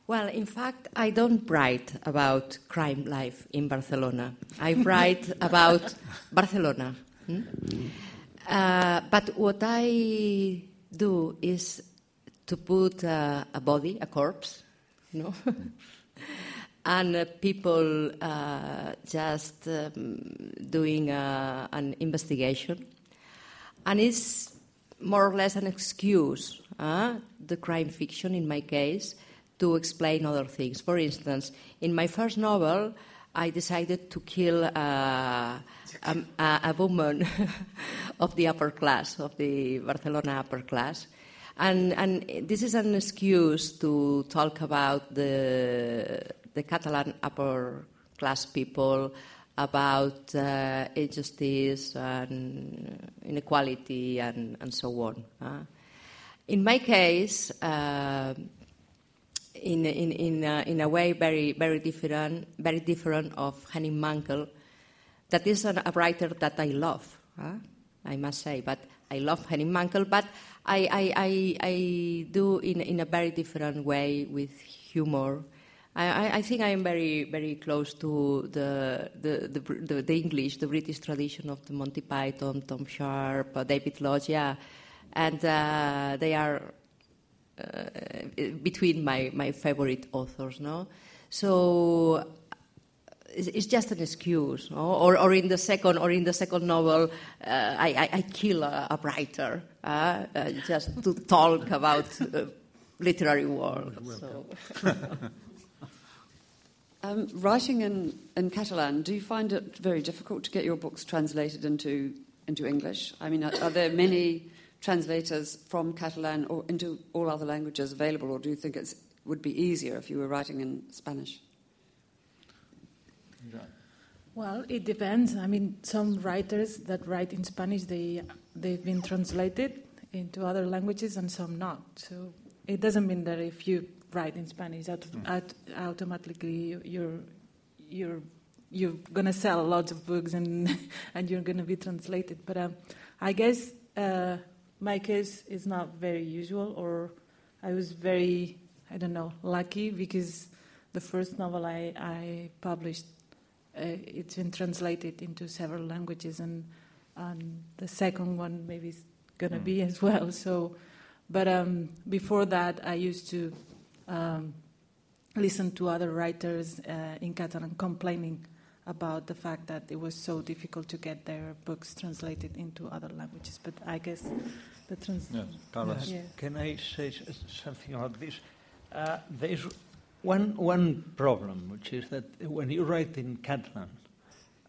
Well, in fact, I don't write about crime life in Barcelona. I write about Barcelona. Hmm? Uh, but what I do is to put uh, a body, a corpse, you know, and uh, people uh, just um, doing uh, an investigation. And it's more or less an excuse, uh, the crime fiction in my case, to explain other things. For instance, in my first novel, I decided to kill uh, a, a, woman of the upper class, of the Barcelona upper class. And, and this is an excuse to talk about the, the Catalan upper class people, about uh, injustice and inequality and, and so on. Uh, in my case, uh, in, in, in, a, in a way very, very different, very different of Henning Mankell, that is a writer that I love, I must say, but I love Henning Mankell, but I, I, I, I do in, in a very different way with humor. I, I, think I am very, very close to the, the, the, the, English, the British tradition of the Monty Python, Tom Sharpe, uh, David Lodge, yeah. And uh, they are uh, between my, my favorite authors, no? So it's just an excuse, no? or, or in the second or in the second novel, uh, I, I, I, kill a, a writer uh, uh, just to talk about uh, literary work. So. um, writing in, in Catalan, do you find it very difficult to get your books translated into into English? I mean, are, are there many translators from Catalan or into all other languages available, or do you think it would be easier if you were writing in Spanish? Well, it depends. I mean, some writers that write in Spanish, they they've been translated into other languages, and some not. So it doesn't mean that if you write in Spanish, that mm. automatically you're you're you're going to sell lots of books and and you're going to be translated. But um, I guess uh, my case is not very usual, or I was very I don't know lucky because the first novel I, I published uh, it's been translated into several languages, and, and the second one maybe is going to mm. be as well. So, but um, before that, I used to um, listen to other writers uh, in Catalan complaining about the fact that it was so difficult to get their books translated into other languages. But I guess the trans. Yes, Carlos. Yeah. Can I say something about this? Uh, there is one, one problem, which is that when you write in Catalan,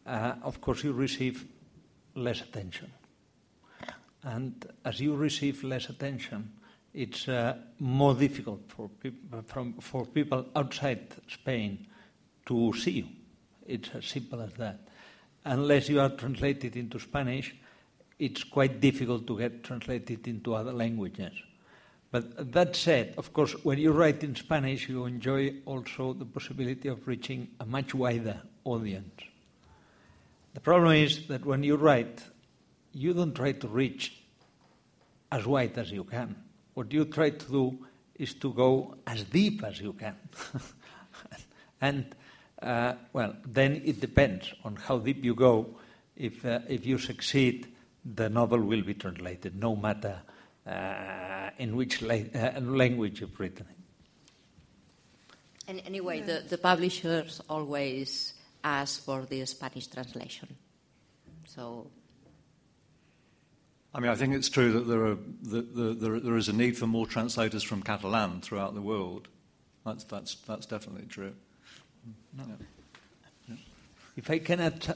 uh, of course you receive less attention. And as you receive less attention, it's uh, more difficult for, peop- from, for people outside Spain to see you. It's as simple as that. Unless you are translated into Spanish, it's quite difficult to get translated into other languages. But that said, of course, when you write in Spanish, you enjoy also the possibility of reaching a much wider audience. The problem is that when you write, you don't try to reach as wide as you can. What you try to do is to go as deep as you can. and, uh, well, then it depends on how deep you go. If, uh, if you succeed, the novel will be translated, no matter uh, in which la- uh, language you've written it. And anyway, the, the publishers always ask for the Spanish translation. So. I mean, I think it's true that there, are, the, the, there, there is a need for more translators from Catalan throughout the world. That's, that's, that's definitely true. No. If I cannot,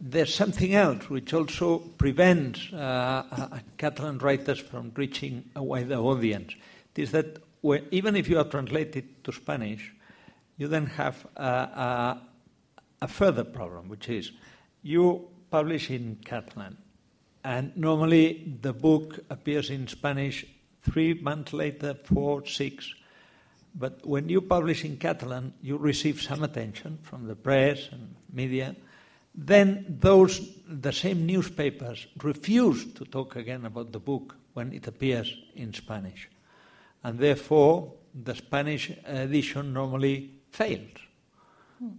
there's something else which also prevents uh, uh, Catalan writers from reaching a wider audience. It is that when, even if you are translated to Spanish, you then have a, a, a further problem, which is you publish in Catalan, and normally the book appears in Spanish three months later, four, six. But when you publish in Catalan, you receive some attention from the press and media. Then those the same newspapers refuse to talk again about the book when it appears in Spanish, and therefore the Spanish edition normally fails.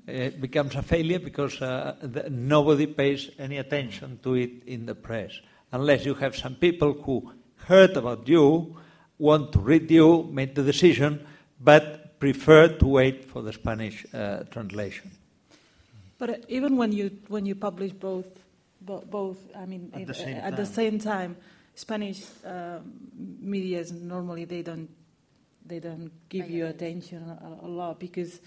It becomes a failure because uh, the, nobody pays any attention to it in the press, unless you have some people who heard about you, want to read you, make the decision, but prefer to wait for the Spanish uh, translation. But uh, even when you when you publish both, bo- both, I mean, At if- the same at time. the same time, Spanish um, media's normally they don't they don't give you attention a, a lot because,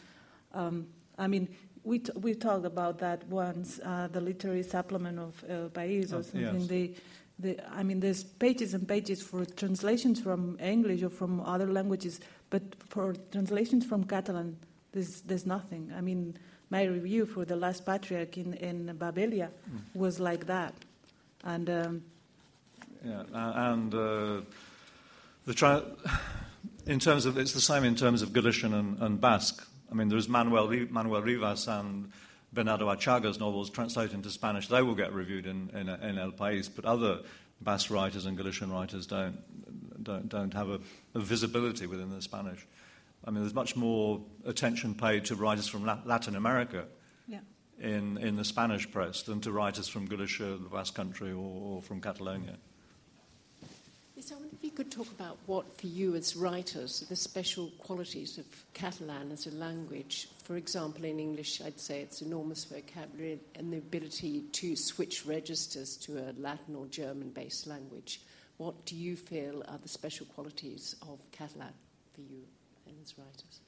um, I mean, we t- we talked about that once. Uh, the literary supplement of El País or Oh, something. yes. They, they, I mean, there's pages and pages for translations from English or from other languages, but for translations from Catalan, there's there's nothing. I mean, my review for the last patriarch in in Babelia Mm. was like that, and. Um, Yeah, and uh, the tra- in terms of it's the same in terms of Galician and, and Basque. I mean, there's Manuel Manuel Rivas and Bernardo Atxaga's novels translated into Spanish. They will get reviewed in, in, in El País, but other Basque writers and Galician writers don't don't don't have a, a visibility within the Spanish. I mean, there's much more attention paid to writers from Latin America Yeah. in, in the Spanish press than to writers from Galicia, the Basque Country, or, or from Catalonia. Yes, I wonder if you could talk about what, for you as writers, are the special qualities of Catalan as a language. For example, in English, I'd say it's enormous vocabulary and the ability to switch registers to a Latin or German based language. What do you feel are the special qualities of Catalan for you and as writers?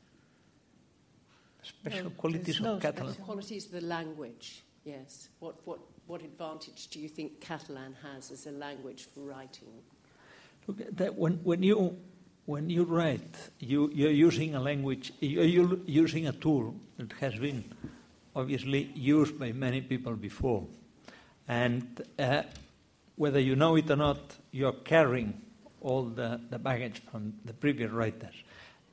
Special No, qualities there's no of Catalan. special- Qualities of the language, yes. What, what, what advantage do you think Catalan has as a language for writing? Look, that when, when, you, when you write, you, you're using a language, you're using a tool that has been obviously used by many people before. And uh, whether you know it or not, you're carrying all the, the baggage from the previous writers.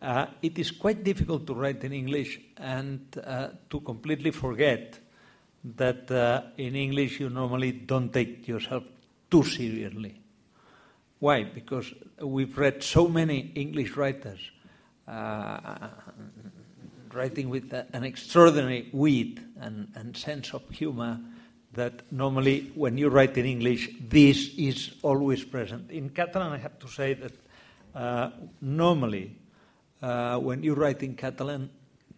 Uh, it is quite difficult to write in English and uh, to completely forget that uh, in English you normally don't take yourself too seriously. Why? Because we've read so many English writers uh, writing with an extraordinary wit and, and sense of humor that normally when you write in English, this is always present. In Catalan, I have to say that uh, normally uh, when you write in Catalan,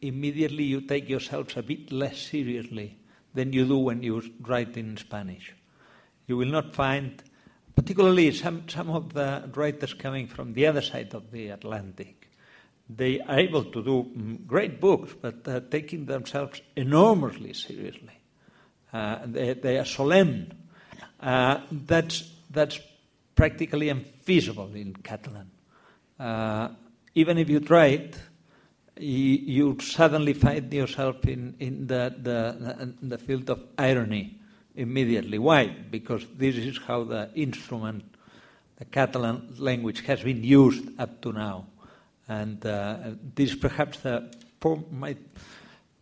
immediately you take yourselves a bit less seriously than you do when you write in Spanish. You will not find, particularly some, some of the writers coming from the other side of the Atlantic, they are able to do mm, great books, but uh, taking themselves enormously seriously. Uh, they, they are solemn. Uh, that's, that's practically unfeasible in Catalan. Uh, even if you try it, you, you suddenly find yourself in, in the, the, the field of irony immediately. Why? Because this is how the instrument, the Catalan language, has been used up to now. And uh, this perhaps the, for my,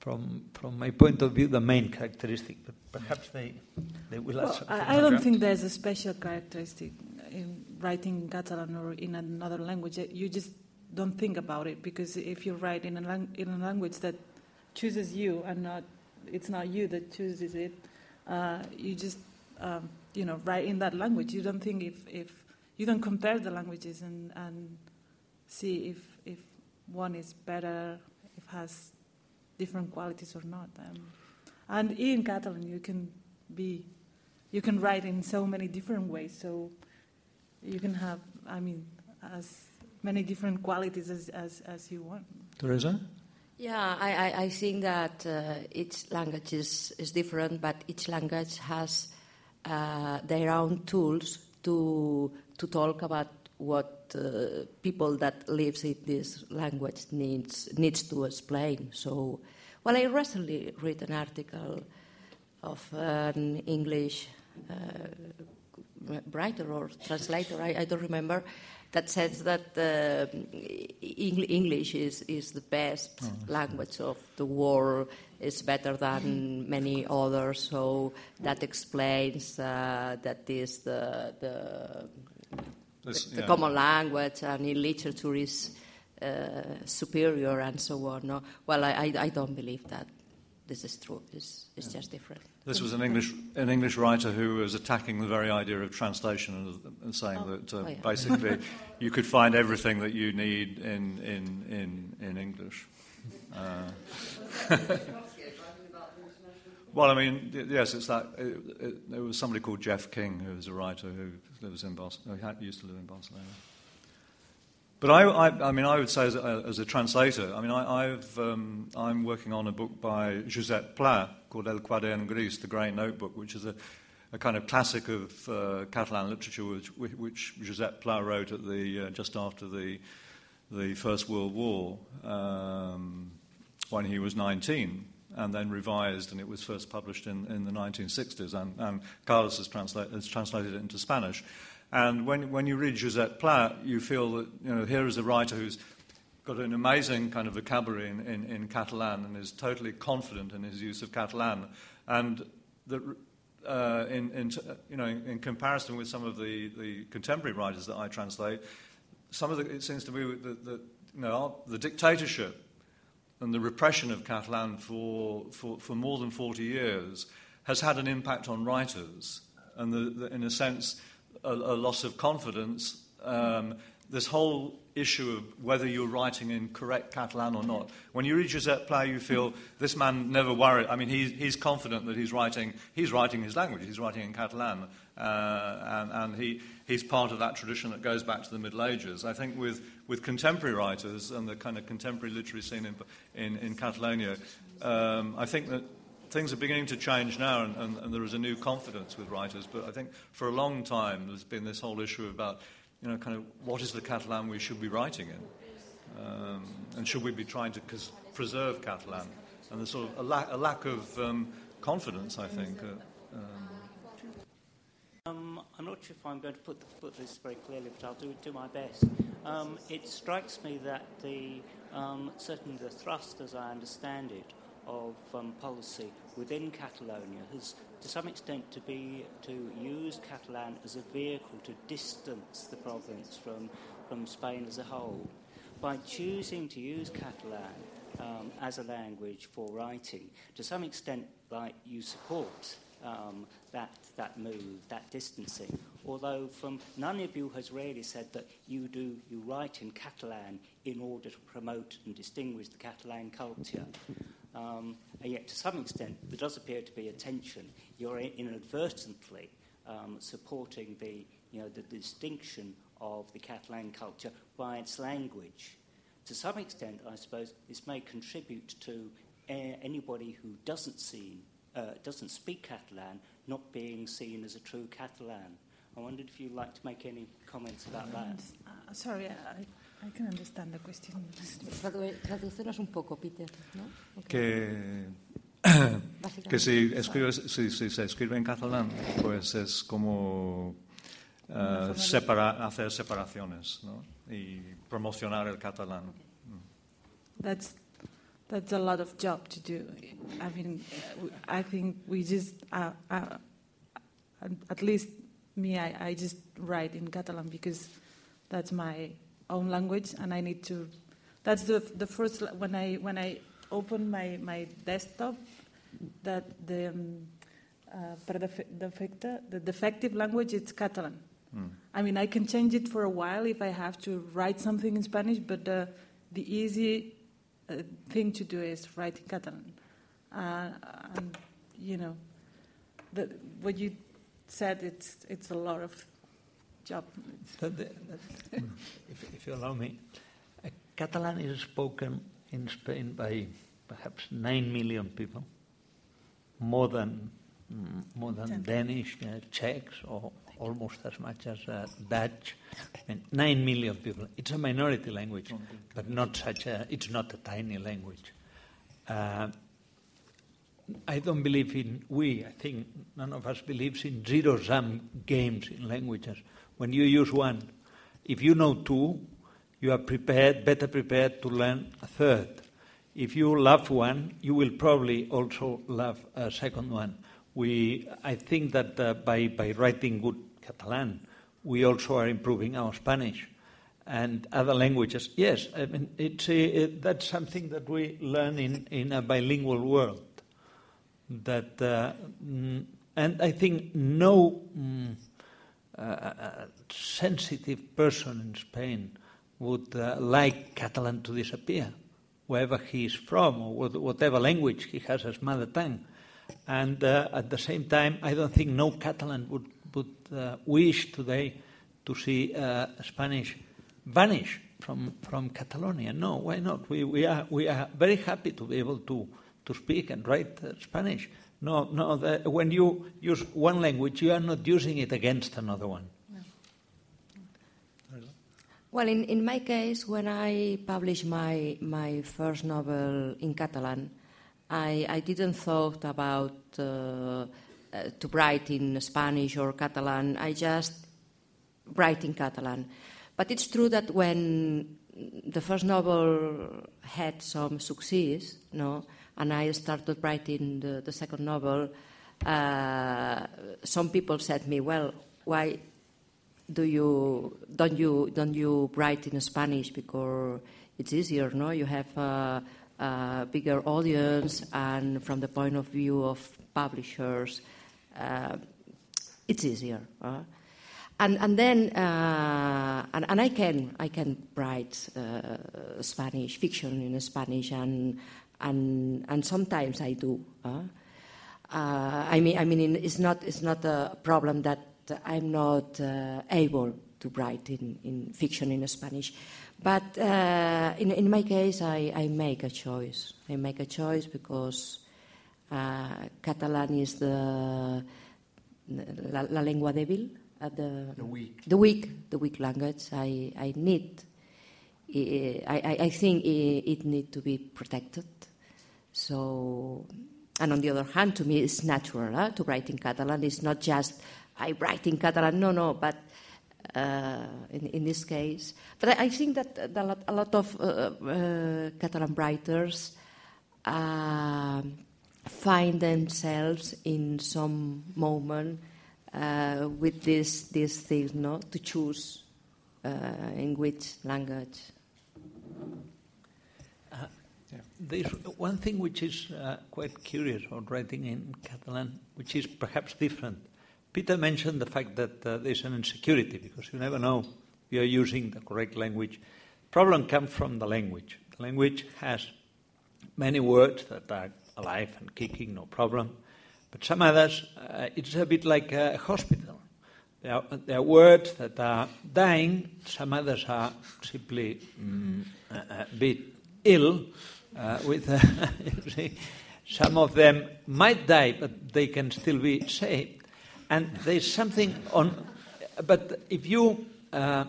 from, from my point of view, the main characteristic. But perhaps they, they will Well. I, I don't think there's a special characteristic in writing in Catalan or in another language. You just don't think about it because if you write in a, lang- in a language that chooses you and not it's not you that chooses it, uh, you just um, you know write in that language. You don't think if, if you don't compare the languages and, and see if if one is better, if has different qualities or not. Um, and in Catalan, you can be, you can write in so many different ways. So you can have, I mean, as many different qualities as, as, as you want. Teresa? Yeah, I, I, I think that uh, each language is, is different, but each language has uh, their own tools to, to talk about what uh, people that lives in this language needs, needs to explain. So, well, I recently read an article of an English uh, writer or translator, I, I don't remember, that says that uh, English is, is the best oh, language of the world, it's better than many others, so that explains uh, that is the, the, this, the, the common language, and in literature is uh, superior and so on. No? Well, I, I, I, don't believe that this is true. It's, it's yeah. just different. This was an English, an English writer who was attacking the very idea of translation and, and saying oh. that uh, oh, yeah. basically you could find everything that you need in, in, in, in English. Uh, well, I mean, yes, it's that. It, it, there was somebody called Jeff King who was a writer who lives in Barcelona. Used to live in Barcelona. But I, I, I, mean, I would say as a, as a translator, I mean, I, have um, I'm working on a book by Josep Pla called El Quadern Gris, the Grey Notebook, which is a, a kind of classic of uh, Catalan literature, which, which Josep Pla wrote at the, uh, just after the, the First World War um, when he was 19 and then revised, and it was first published in, in the 1960s, and, and Carlos has, has translated it into Spanish. And when, when you read Josep Pla, you feel that you know, here is a writer who's got an amazing kind of vocabulary in, in, in Catalan and is totally confident in his use of Catalan. And that, uh, in, in, you know, in comparison with some of the, the contemporary writers that I translate, some of the, it seems to me that, that you know, the dictatorship and the repression of Catalan for, for, for more than 40 years has had an impact on writers. And the, the, in a sense, a, a loss of confidence. Um, this whole issue of whether you're writing in correct Catalan or not. When you read Josep Pla, you feel this man never worried. I mean, he's, he's confident that he's writing, he's writing his language, he's writing in Catalan, uh, and, and he, he's part of that tradition that goes back to the Middle Ages. I think with, with contemporary writers and the kind of contemporary literary scene in, in, in Catalonia, um, I think that things are beginning to change now, and, and, and, there is a new confidence with writers. But I think for a long time there's been this whole issue about, you know, kind of what is the Catalan we should be writing in, um, and should we be trying to preserve Catalan? And there's sort of a, la- a lack of um, confidence, I think. Uh, um, I'm not sure if I'm going to put, put this very clearly, but I'll do, do my best. Um, it strikes me that the um, certainly the thrust, as I understand it, of um, policy within Catalonia has, to some extent, to be to use Catalan as a vehicle to distance the province from from Spain as a whole. By choosing to use Catalan um, as a language for writing, to some extent, like you support um, that that move, that distancing. Although from none of you has really said that you do you write in Catalan in order to promote and distinguish the Catalan culture. Um, and yet, to some extent, there does appear to be a tension. You're inadvertently um, supporting the, you know, the distinction of the Catalan culture by its language. To some extent, I suppose, this may contribute to anybody who doesn't, see, uh, doesn't speak Catalan not being seen as a true Catalan. I wondered if you'd like to make any comments about that. Uh, sorry, I, I can understand the question. Traduceros un poco, Peter. ¿no? Okay. Que, que si, escribes, si, si, se escribe en catalán, pues es como uh, separa, hacer separaciones ¿no? y promocionar el catalán. That's, that's a lot of job to do. I mean, I think we just, uh, uh, at least me, I, I just write in Catalan because that's my own language, and I need to. That's the the first when I when I open my my desktop, that the um, uh, defecta, the defective language is Catalan. Mm. I mean, I can change it for a while if I have to write something in Spanish, but the the easy uh, thing to do is write in Catalan. Uh, and you know, the, what you said, it's it's a lot of job. if, if, you allow me, uh, Catalan is spoken in Spain by perhaps nine million people, more than mm, more than Danish, uh, Czechs, or almost as much as uh, Dutch. Mean, nine million people. It's a minority language, but not such a. It's not a tiny language. Uh, I don't believe in we. I think none of us believes in zero-sum games in languages when you use one, if you know two, you are prepared, better prepared to learn a third. If you love one, you will probably also love a second one. We, I think that uh, by, by writing good Catalan, we also are improving our Spanish and other languages. Yes, I mean, it's a, it, that's something that we learn in, in a bilingual world. That, uh, mm, and I think no mm, uh, sensitive person in Spain would uh, like Catalan to disappear, wherever he is from or whatever language he has as mother tongue. And uh, at the same time, I don't think no Catalan would, would uh, wish today to see uh, Spanish vanish from, from Catalonia. No, why not? We, we, are, we are very happy to be able to, to speak and write uh, Spanish. No, no. The, when you use one language, you are not using it against another one. Well, in, in my case, when I published my, my first novel in Catalan, I, I didn't thought about uh, uh, to write in Spanish or Catalan. I just write in Catalan. But it's true that when the first novel had some success, no, and I started writing the, the second novel, uh, some people said me, "Well, why do you don't you don't you write in Spanish because it's easier? No, you have a, a bigger audience, and from the point of view of publishers, it's easier." Uh? And, and then, uh, and, and, I can I can write uh, Spanish fiction in Spanish, and and and sometimes I do. Uh, I mean, I mean, it's not it's not a problem that I'm not uh, able to write in, in fiction in Spanish, but uh, in in my case, I, I make a choice. I make a choice because uh, Catalan is the la, la lengua débil at the, the weak, the weak, the weak language. I, I need, I, I think it, it needs to be protected. So, and on the other hand, to me, it's natural huh, to write in Catalan. It's not just I write in Catalan. No, no, but uh, in, in, this case. But I, I think that a lot, a lot of uh, uh, Catalan writers uh, find themselves in some moment uh, with this this thing, no, to choose uh, in which language. Uh. There's one thing which is uh, quite curious about writing in Catalan, which is perhaps different. Peter mentioned the fact that uh, there's an insecurity because you never know if you're using the correct language. Problem comes from the language. The language has many words that are alive and kicking, no problem. But some others, uh, it's a bit like a hospital. There are, there are, words that are dying, some others are simply mm, a, a, bit ill. Uh, with uh, see, some of them might die, but they can still be saved. And there's something on, but if you, uh,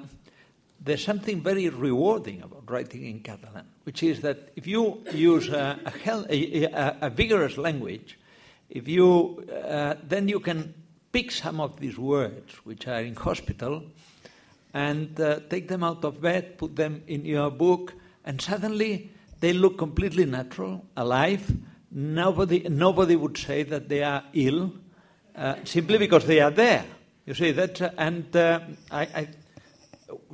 there's something very rewarding about writing in Catalan, which is that if you use a, a, a vigorous language, if you, uh, then you can pick some of these words which are in hospital and uh, take them out of bed, put them in your book, and suddenly they look completely natural, alive. Nobody, nobody would say that they are ill uh, simply because they are there. You see that, uh, and uh, I, I,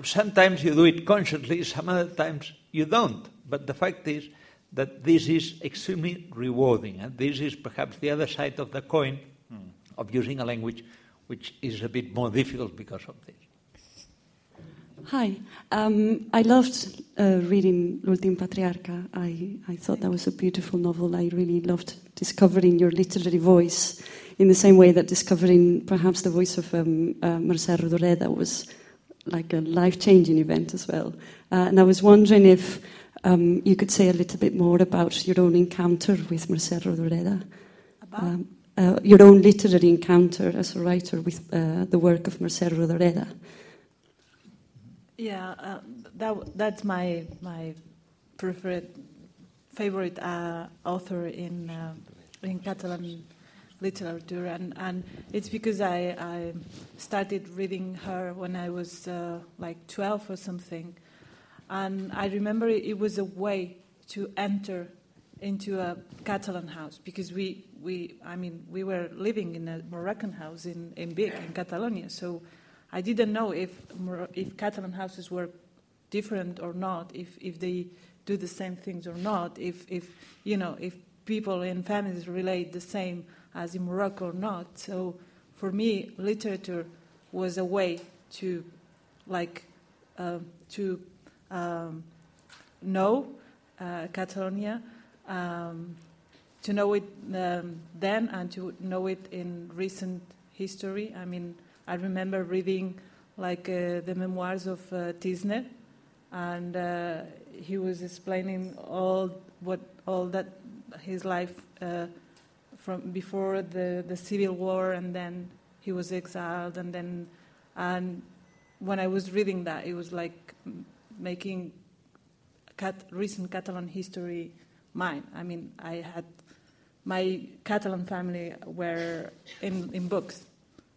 sometimes you do it consciously, some other times you don't. But the fact is that this is extremely rewarding. And this is perhaps the other side of the coin mm. of using a language which is a bit more difficult because of this. Hi. Um, I loved uh, reading L'Ultim Patriarca. I, I thought that was a beautiful novel. I really loved discovering your literary voice in the same way that discovering perhaps the voice of um, uh, Mercè Rodoreda was like a life changing event as well. Uh, and I was wondering if um, you could say a little bit more about your own encounter with Mercè Rodoreda. Um, uh, your own literary encounter as a writer with uh, the work of Mercè Rodoreda. Yeah, uh, that, that's my my preferred favorite uh, author in uh, in Catalan literature, and, and it's because I, I started reading her when I was uh, like 12 or something. And I remember it, was a way to enter into a Catalan house because we, we I mean, we were living in a Moroccan house in, in Vic, in Catalonia. So I didn't know if, if Catalan houses were different or not, if, if they do the same things or not, if, if, you know, if people and families relate the same as in Morocco or not. So for me, literature was a way to, like, uh, to um, know uh, Catalonia, um, to know it um, then and to know it in recent history. I mean, I remember reading like uh, the memoirs of uh, Tisner, and uh, he was explaining all what all that his life uh, from before the, the civil war, and then he was exiled, and then and when I was reading that, it was like making cat, recent Catalan history mine. I mean, I had my Catalan family were in, in books.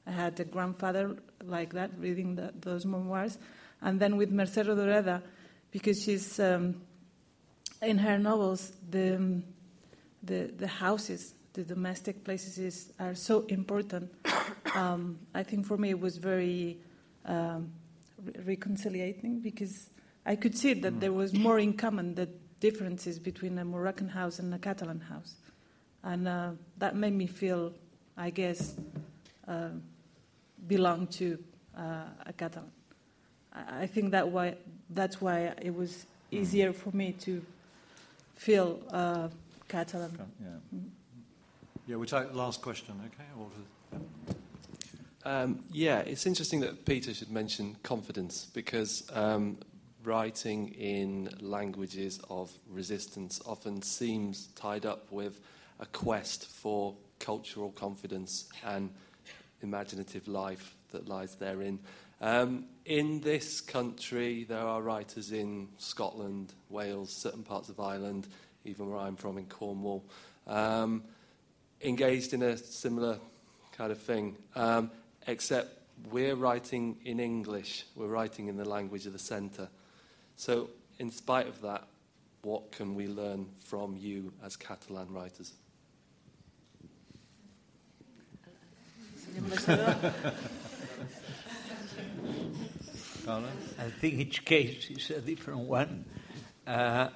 I had a grandfather like that reading the, those memoirs, and then with Mercè Rodoreda, because she's um, in her novels the the the houses, the domestic places are so important. Um, I think for me it was very um, re- reconciliating because I could see that there was more in common than differences between a Moroccan house and a Catalan house. And uh, that made me feel, I guess, uh, belong to uh, a Catalan. I, I think that why, that's why it was easier for me to feel uh, Catalan. Yeah. Mm. Yeah, we'll take the last question, okay? Um, yeah, it's interesting that Peter should mention confidence because um, writing in languages of resistance often seems tied up with a quest for cultural confidence and imaginative life that lies therein. Um, in this country, there are writers in Scotland, Wales, certain parts of Ireland, even where I'm from in Cornwall, um, engaged in a similar kind of thing, um, except we're writing in English, we're writing in the language of the centre. So, in spite of that, what can we learn from you as Catalan writers? I think each case is a different one. Uh,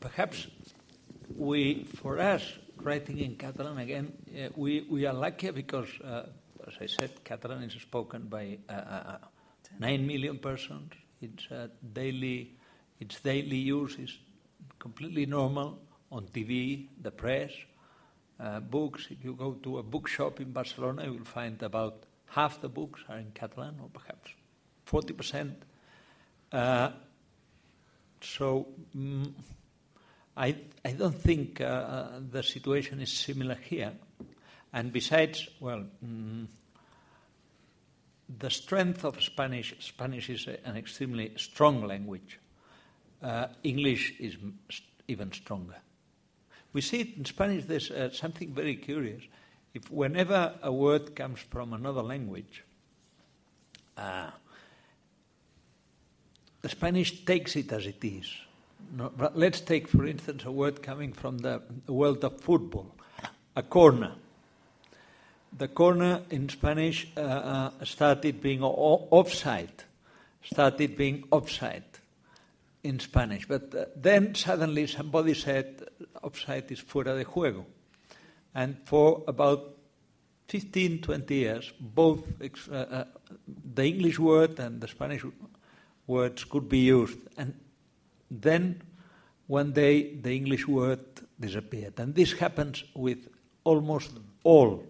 perhaps we, for us, writing in Catalan again, uh, we, we are lucky because, uh, as I said, Catalan is spoken by uh, uh, 9 million persons it's uh, daily, its daily use is completely normal on TV, the press, uh, books. If you go to a bookshop in Barcelona, you will find about half the books are in Catalan, or perhaps 40%. Uh, so mm, I, I don't think uh, uh, the situation is similar here. And besides, well, mm, the strength of Spanish, Spanish is an extremely strong language. Uh, English is even stronger. We see it in Spanish, there's uh, something very curious. If whenever a word comes from another language, uh, the Spanish takes it as it is. No, let's take, for instance, a word coming from the world of football, a corner the corner in Spanish uh, uh, started being offside, started being offside in Spanish. But uh, then suddenly somebody said offside is fuera de juego. And for about 15, 20 years, both uh, uh, the English word and the Spanish words could be used. And then one day the English word disappeared. And this happens with almost all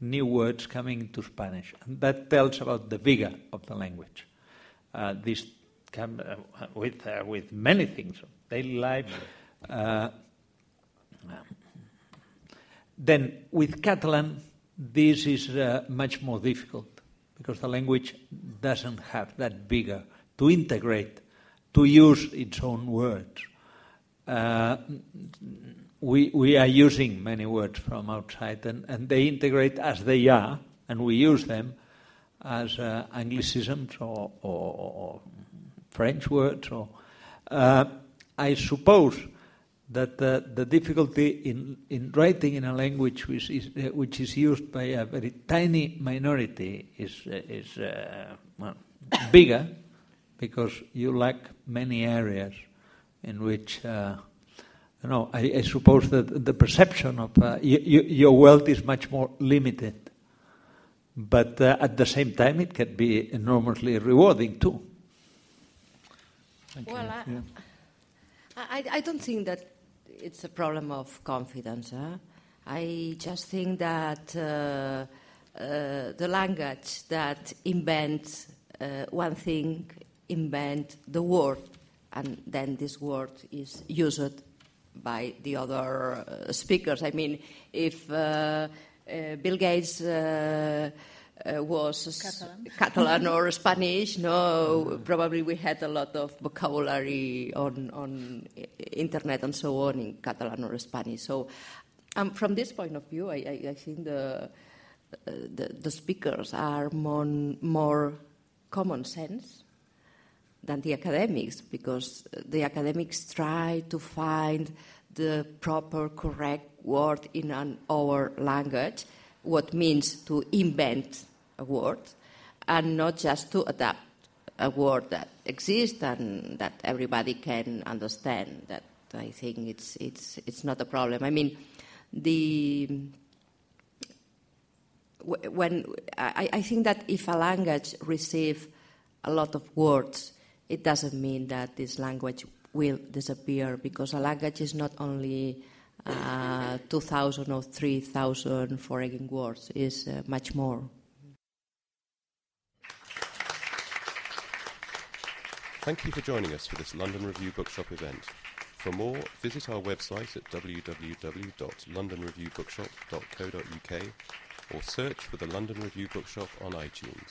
new words coming into Spanish. And that tells about the vigor of the language. Uh, this come uh, with, uh, with many things, daily life. Uh, then with Catalan, this is uh, much more difficult because the language doesn't have that vigor to integrate, to use its own words. Uh, we, we are using many words from outside, and, and they integrate as they are, and we use them as uh, anglicisms or, or, or, French words. Or uh, I suppose that the, the difficulty in, in writing in a language which is, uh, which is used by a very tiny minority is, uh, is uh, well, bigger because you lack many areas in which uh, you know, I, I, suppose that the perception of uh, y- y- your wealth is much more limited. But uh, at the same time, it can be enormously rewarding too. Thank well, I, yeah. I, I, don't think that it's a problem of confidence. Huh? I just think that uh, uh the language that invents uh, one thing invent the word, and then this word is used by the other uh, speakers. I mean, if uh, uh, Bill Gates uh, uh, was Catalan. Catalan. or Spanish, no, probably we had a lot of vocabulary on, on internet and so on in Catalan or Spanish. So, um, from this point of view, I, I, I think the, the, the speakers are more, more common sense than the academics because the academics try to find the proper, correct word in an, our language, what means to invent a word, and not just to adapt a word that exists and that everybody can understand. That I think it's it's it's not a problem. I mean, the when I, I think that if a language receives a lot of words it doesn't mean that this language will disappear because a language is not only uh, 2,000 or 3,000 foreign words, it's uh, much more. Thank you for joining us for this London Review Bookshop event. For more, visit our website at www.londonreviewbookshop.co.uk or search for the London Review Bookshop on iTunes.